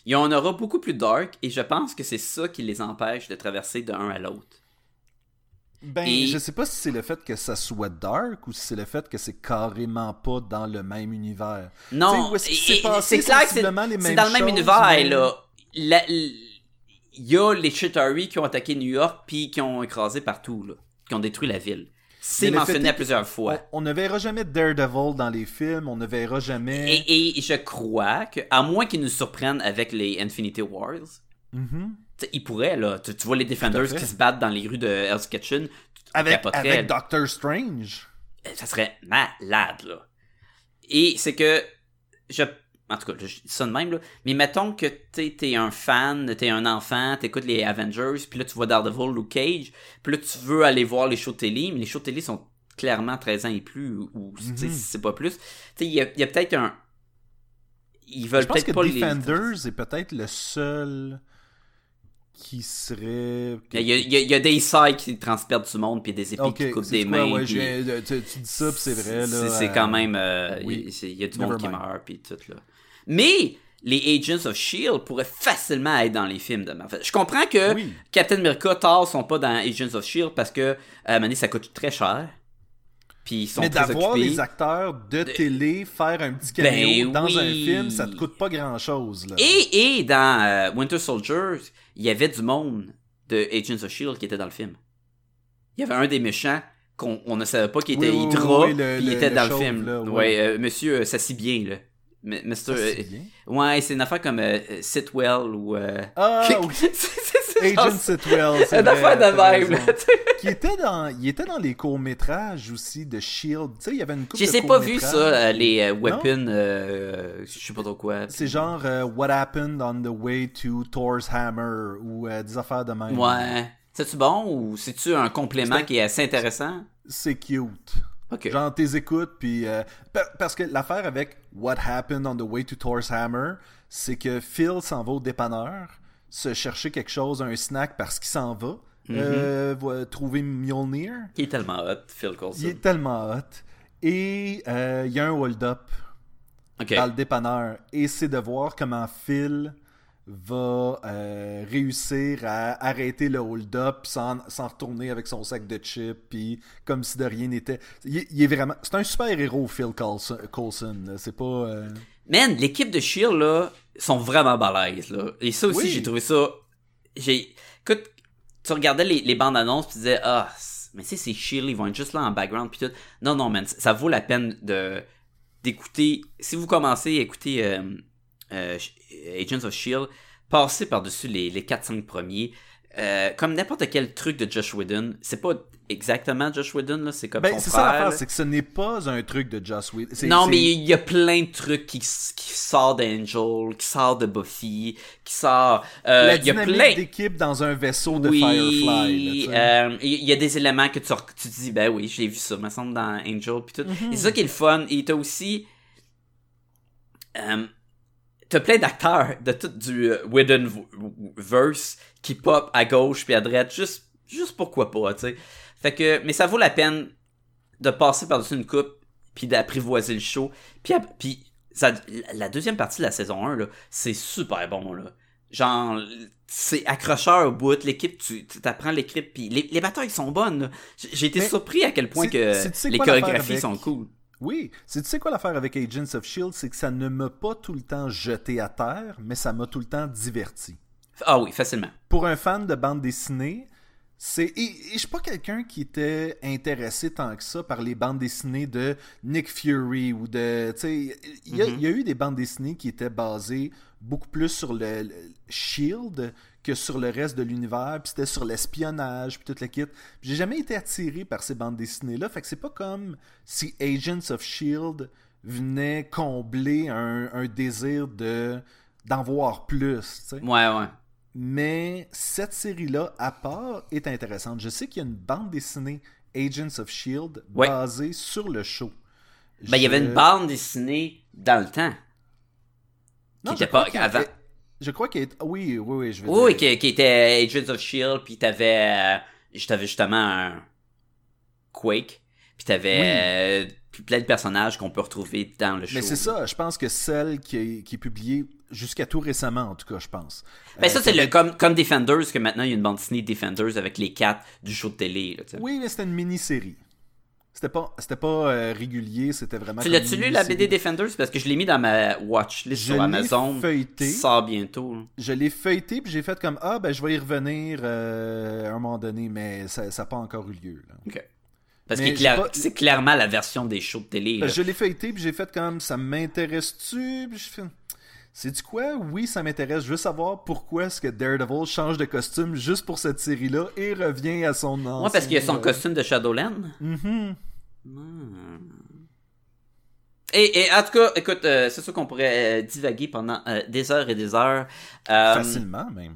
Ils ont un aura beaucoup plus dark et je pense que c'est ça qui les empêche de traverser d'un à l'autre. Ben, Et- je sais pas si c'est le fait que ça soit dark ou si c'est le fait que c'est carrément pas dans le même univers. Non, c'est clair que c'est dans le même choses, univers, mais- là. La- Il y a les Chitauri qui ont attaqué New York puis qui ont écrasé partout, là. Qui ont détruit la ville. C'est mentionné à plusieurs fois. On, on ne verra jamais Daredevil dans les films, on ne verra jamais. Et, et je crois que, à moins qu'ils nous surprennent avec les Infinity Wars, tu sais, ils pourraient, là. Tu, tu vois les Defenders qui se battent dans les rues de Hell's Kitchen. Avec, avec. Doctor Strange. ça serait malade, là. Et c'est que je, En tout cas, je dis ça de même, là. Mais mettons que t'es, t'es un fan, t'es un enfant, t'écoutes les Avengers, puis là, tu vois Daredevil ou Cage, puis là, tu veux aller voir les shows de télé, mais les shows de télé sont clairement 13 ans et plus, ou, Mhm. si c'est pas plus. Tu sais, il y a, y a peut-être un... Ils veulent Je pense que peut-être pas les... Defenders est peut-être le seul qui serait. Il y, a, il y a- il y a des sides qui transperdent du monde, puis des épées qui coupent des quoi, mains. ouais, puis- j'ai- tu, tu dis ça, puis c'est vrai. C'est c'est euh, quand même. euh, oui. il y a du Never monde qui meurt, puis tout, là. Mais les Agents of Shield pourraient facilement être dans les films de Marvel. Je comprends que Oui. Captain America, Thor sont pas dans Agents of Shield parce que, à un moment donné, ça coûte très cher. Puis ils sont Mais d'avoir les acteurs de télé faire un petit caméo Ben dans un film, ça te coûte pas grand-chose. là. Et, et dans euh, Winter Soldier, il y avait du monde de Agents of Shield qui était dans le film. Il y avait un des méchants qu'on on ne savait pas qu'il était Oui, Hydra, oui, le- puis il le- était le dans le film. là, ouais, euh, monsieur euh, Sassy-Bien, là. M- Mr. Ça, c'est euh, bien. Ouais, c'est une affaire comme euh, euh, Sitwell ou. Euh... Ah, oui. Agent Sitwell, c'est Une vrai, affaire de là, sais. Qui était dans, il était dans les courts-métrages aussi de Shield. Tu sais, il y avait une couple Je de sais pas vu ça, les weapons, je sais pas trop quoi. C'est genre What Happened on the Way to Thor's Hammer ou des affaires de même. Ouais. C'est-tu bon ou c'est-tu un complément qui est assez intéressant? C'est cute. Ok. Genre, t'es écoutes, puis... euh, pa- parce que l'affaire avec What Happened on the Way to Thor's Hammer, c'est que Phil s'en va au dépanneur se chercher quelque chose, un snack, parce qu'il s'en va. Mhm. euh, va trouver Mjolnir. Qui est tellement hot, Phil Coulson. Il est tellement hot. Et euh, il y a un hold-up Ok. dans le dépanneur. Et c'est de voir comment Phil va euh, réussir à arrêter le hold-up sans, sans retourner avec son sac de chips puis comme si de rien n'était. Il, est- il est vraiment... C'est un super-héros, Phil Coulson. C'est pas... euh, Man, l'équipe de Shield, là, sont vraiment balèzes, là. Et ça aussi, Oui. j'ai trouvé ça... J'ai... Écoute, tu regardais les, les bandes annonces puis tu disais, ah, mais tu sais, c'est Shield, ils vont être juste là en background puis tout. Non, non, man, ça vaut la peine de d'écouter... Si vous commencez à écouter euh, euh, Agents of Shield, passez par-dessus les, les 4-5 premiers. Euh, comme n'importe quel truc de Josh Whedon, c'est pas exactement Josh Whedon, là, c'est comme Ben, son c'est frère. ça l'affaire, c'est que ce n'est pas un truc de Joss Whedon. C'est- Non, c'est- mais il y a plein de trucs qui, qui sort d'Angel, qui sort de Buffy, qui sort... euh, La il y a plein... d'équipe dans un vaisseau de oui, Firefly. euh, il y a des éléments que tu, tu te dis, ben oui, j'ai vu ça, me semble, dans Angel, puis tout. Mhm. Et c'est ça qui est le fun. Et t'as aussi... euh, t'as plein d'acteurs de tout du euh, Whedon verse qui pop à gauche puis à droite, juste, juste pourquoi pas, tu sais. Fait que, mais ça vaut la peine de passer par-dessus une coupe puis d'apprivoiser le show. Puis, puis ça, la deuxième partie de la saison 1, là, c'est super bon, là. Genre, c'est accrocheur au bout. L'équipe, tu t'apprends l'équipe, puis les, les batailles sont bonnes. là. J'ai été Mais surpris à quel point que les chorégraphies avec- sont cool. Oui, c'est tu sais quoi l'affaire avec Agents of Shield, c'est que ça ne m'a pas tout le temps jeté à terre, mais ça m'a tout le temps diverti. Ah oui, facilement. Pour un fan de bande dessinée, c'est et, et je suis pas quelqu'un qui était intéressé tant que ça par les bandes dessinées de Nick Fury ou de tu sais il y, a- Mhm. y a eu des bandes dessinées qui étaient basées beaucoup plus sur le, le Shield que sur le reste de l'univers, puis c'était sur l'espionnage, puis toute la kit. J'ai jamais été attiré par ces bandes dessinées-là, fait que c'est pas comme si Agents of Shield venait combler un, un désir de d'en voir plus. Ouais, ouais. Mais cette série-là, à part, est intéressante. Je sais qu'il y a une bande dessinée Agents of Shield Ouais. basée sur le show. Ben, il y avait une bande dessinée dans le temps. Non, qui je était crois pas. Je crois qu'il est... Oui, oui, oui, je veux Oui, dire. qui, qui était Agents of Shield, puis t'avais, euh, t'avais justement un Quake, puis t'avais euh, puis plein de personnages qu'on peut retrouver dans le show. Mais c'est ça, je pense que celle qui est, qui est publiée jusqu'à tout récemment, en tout cas, je pense. Ben Euh, ça, c'est le, comme, comme Defenders, que maintenant il y a une bande dessinée Defenders avec les quatre du show de télé. Là. Oui, mais c'était une mini-série. C'était pas, c'était pas euh, régulier, c'était vraiment. Tu l'as-tu lu la BD. Defenders? Parce que je l'ai mis dans ma watchlist Je sur l'ai Amazon. feuilleté. qui sort bientôt. Je l'ai feuilleté, puis j'ai fait comme Ah, ben je vais y revenir euh, à un moment donné, mais ça n'a pas encore eu lieu. là. Ok. Parce Mais que j'ai clair- pas- c'est clairement la version des shows de télé. Ben, je l'ai feuilleté, puis j'ai fait comme ça m'intéresse-tu? C'est du quoi? Oui, ça m'intéresse. Je veux savoir pourquoi est-ce que Daredevil change de costume juste pour cette série-là et revient à son nom. Ouais, parce qu'il y a son costume de Shadowland. Mhm. Hmm. Et, et en tout cas, écoute, euh, c'est sûr qu'on pourrait euh, divaguer pendant euh, des heures et des heures. Facilement, même.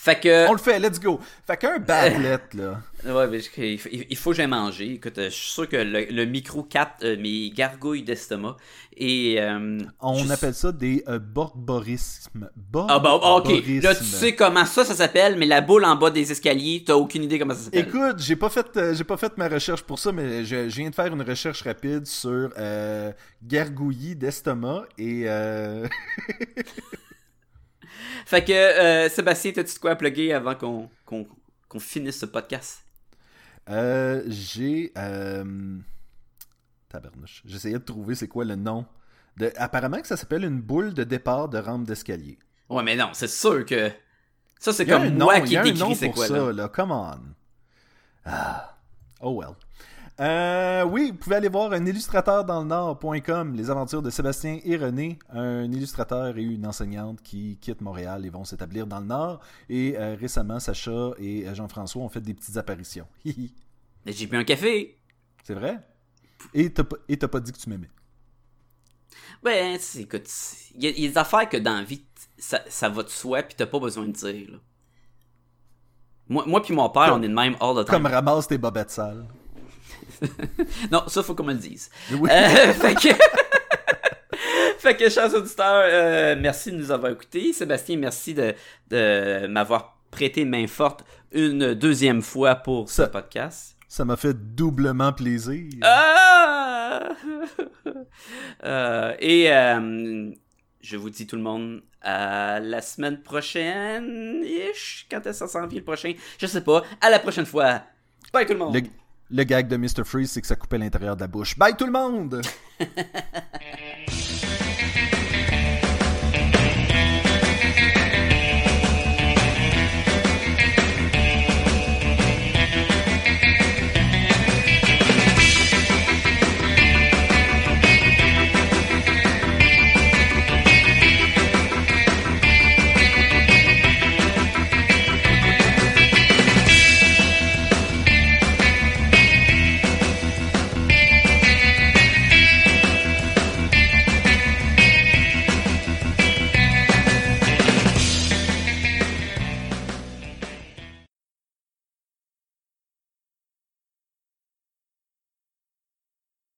Fait que. On le fait, let's go. Fait qu'un badlet, là. Ouais, mais il faut- il faut que j'aille manger. Écoute, euh, je suis sûr que le, le micro capte euh, mes gargouilles d'estomac. Et. euh, On je- appelle ça des euh, borborismes. Ah bah ok, là tu sais comment ça ça s'appelle, mais la boule en bas des escaliers, t'as aucune idée comment ça s'appelle. Écoute, j'ai pas fait euh, j'ai pas fait ma recherche pour ça, mais je, je viens de faire une recherche rapide sur euh, gargouillis d'estomac et euh, Fait que euh, Sébastien, t'as-tu de quoi à plugger avant qu'on qu'on qu'on finisse ce podcast? euh, j'ai euh, tabarnouche. J'essayais de trouver c'est quoi le nom. De, apparemment que ça s'appelle une boule de départ de rampe d'escalier. Ouais, mais non, c'est sûr que. Ça, c'est comme un nom, moi y qui nom c'est quoi ça, là. là. Come on. Ah. Oh well. Euh, oui, vous pouvez aller voir un illustrateur dans le Nord.com, les aventures de Sébastien et René, un illustrateur et une enseignante qui quittent Montréal et vont s'établir dans le Nord. Et euh, récemment, Sacha et euh, Jean-François ont fait des petites apparitions. Mais J'ai bu un café. C'est vrai? Et t'as pas, dit que tu m'aimais. C'est- écoute, il y, a- il y a des affaires que dans la vie, ça, ça va de soi, pis t'as pas besoin de dire. Là. Moi, moi puis mon père, Comme- on est de même all the time. Comme ramasse tes bobettes sales. Non, ça, faut qu'on me le dise. Oui. Euh, fait que... fait que, chers auditeurs, euh, merci de nous avoir écoutés. Sébastien, merci de, de m'avoir prêté main forte une deuxième fois pour ce podcast. Ça m'a fait doublement plaisir. Ah! Euh, et euh, je vous dis tout le monde à la semaine prochaine. Ish, quand est-ce que ça s'en vient le prochain? Je sais pas. À la prochaine fois. Bye tout le monde. Le, le gag de Mr. Freeze, c'est que ça coupait l'intérieur de la bouche. Bye tout le monde!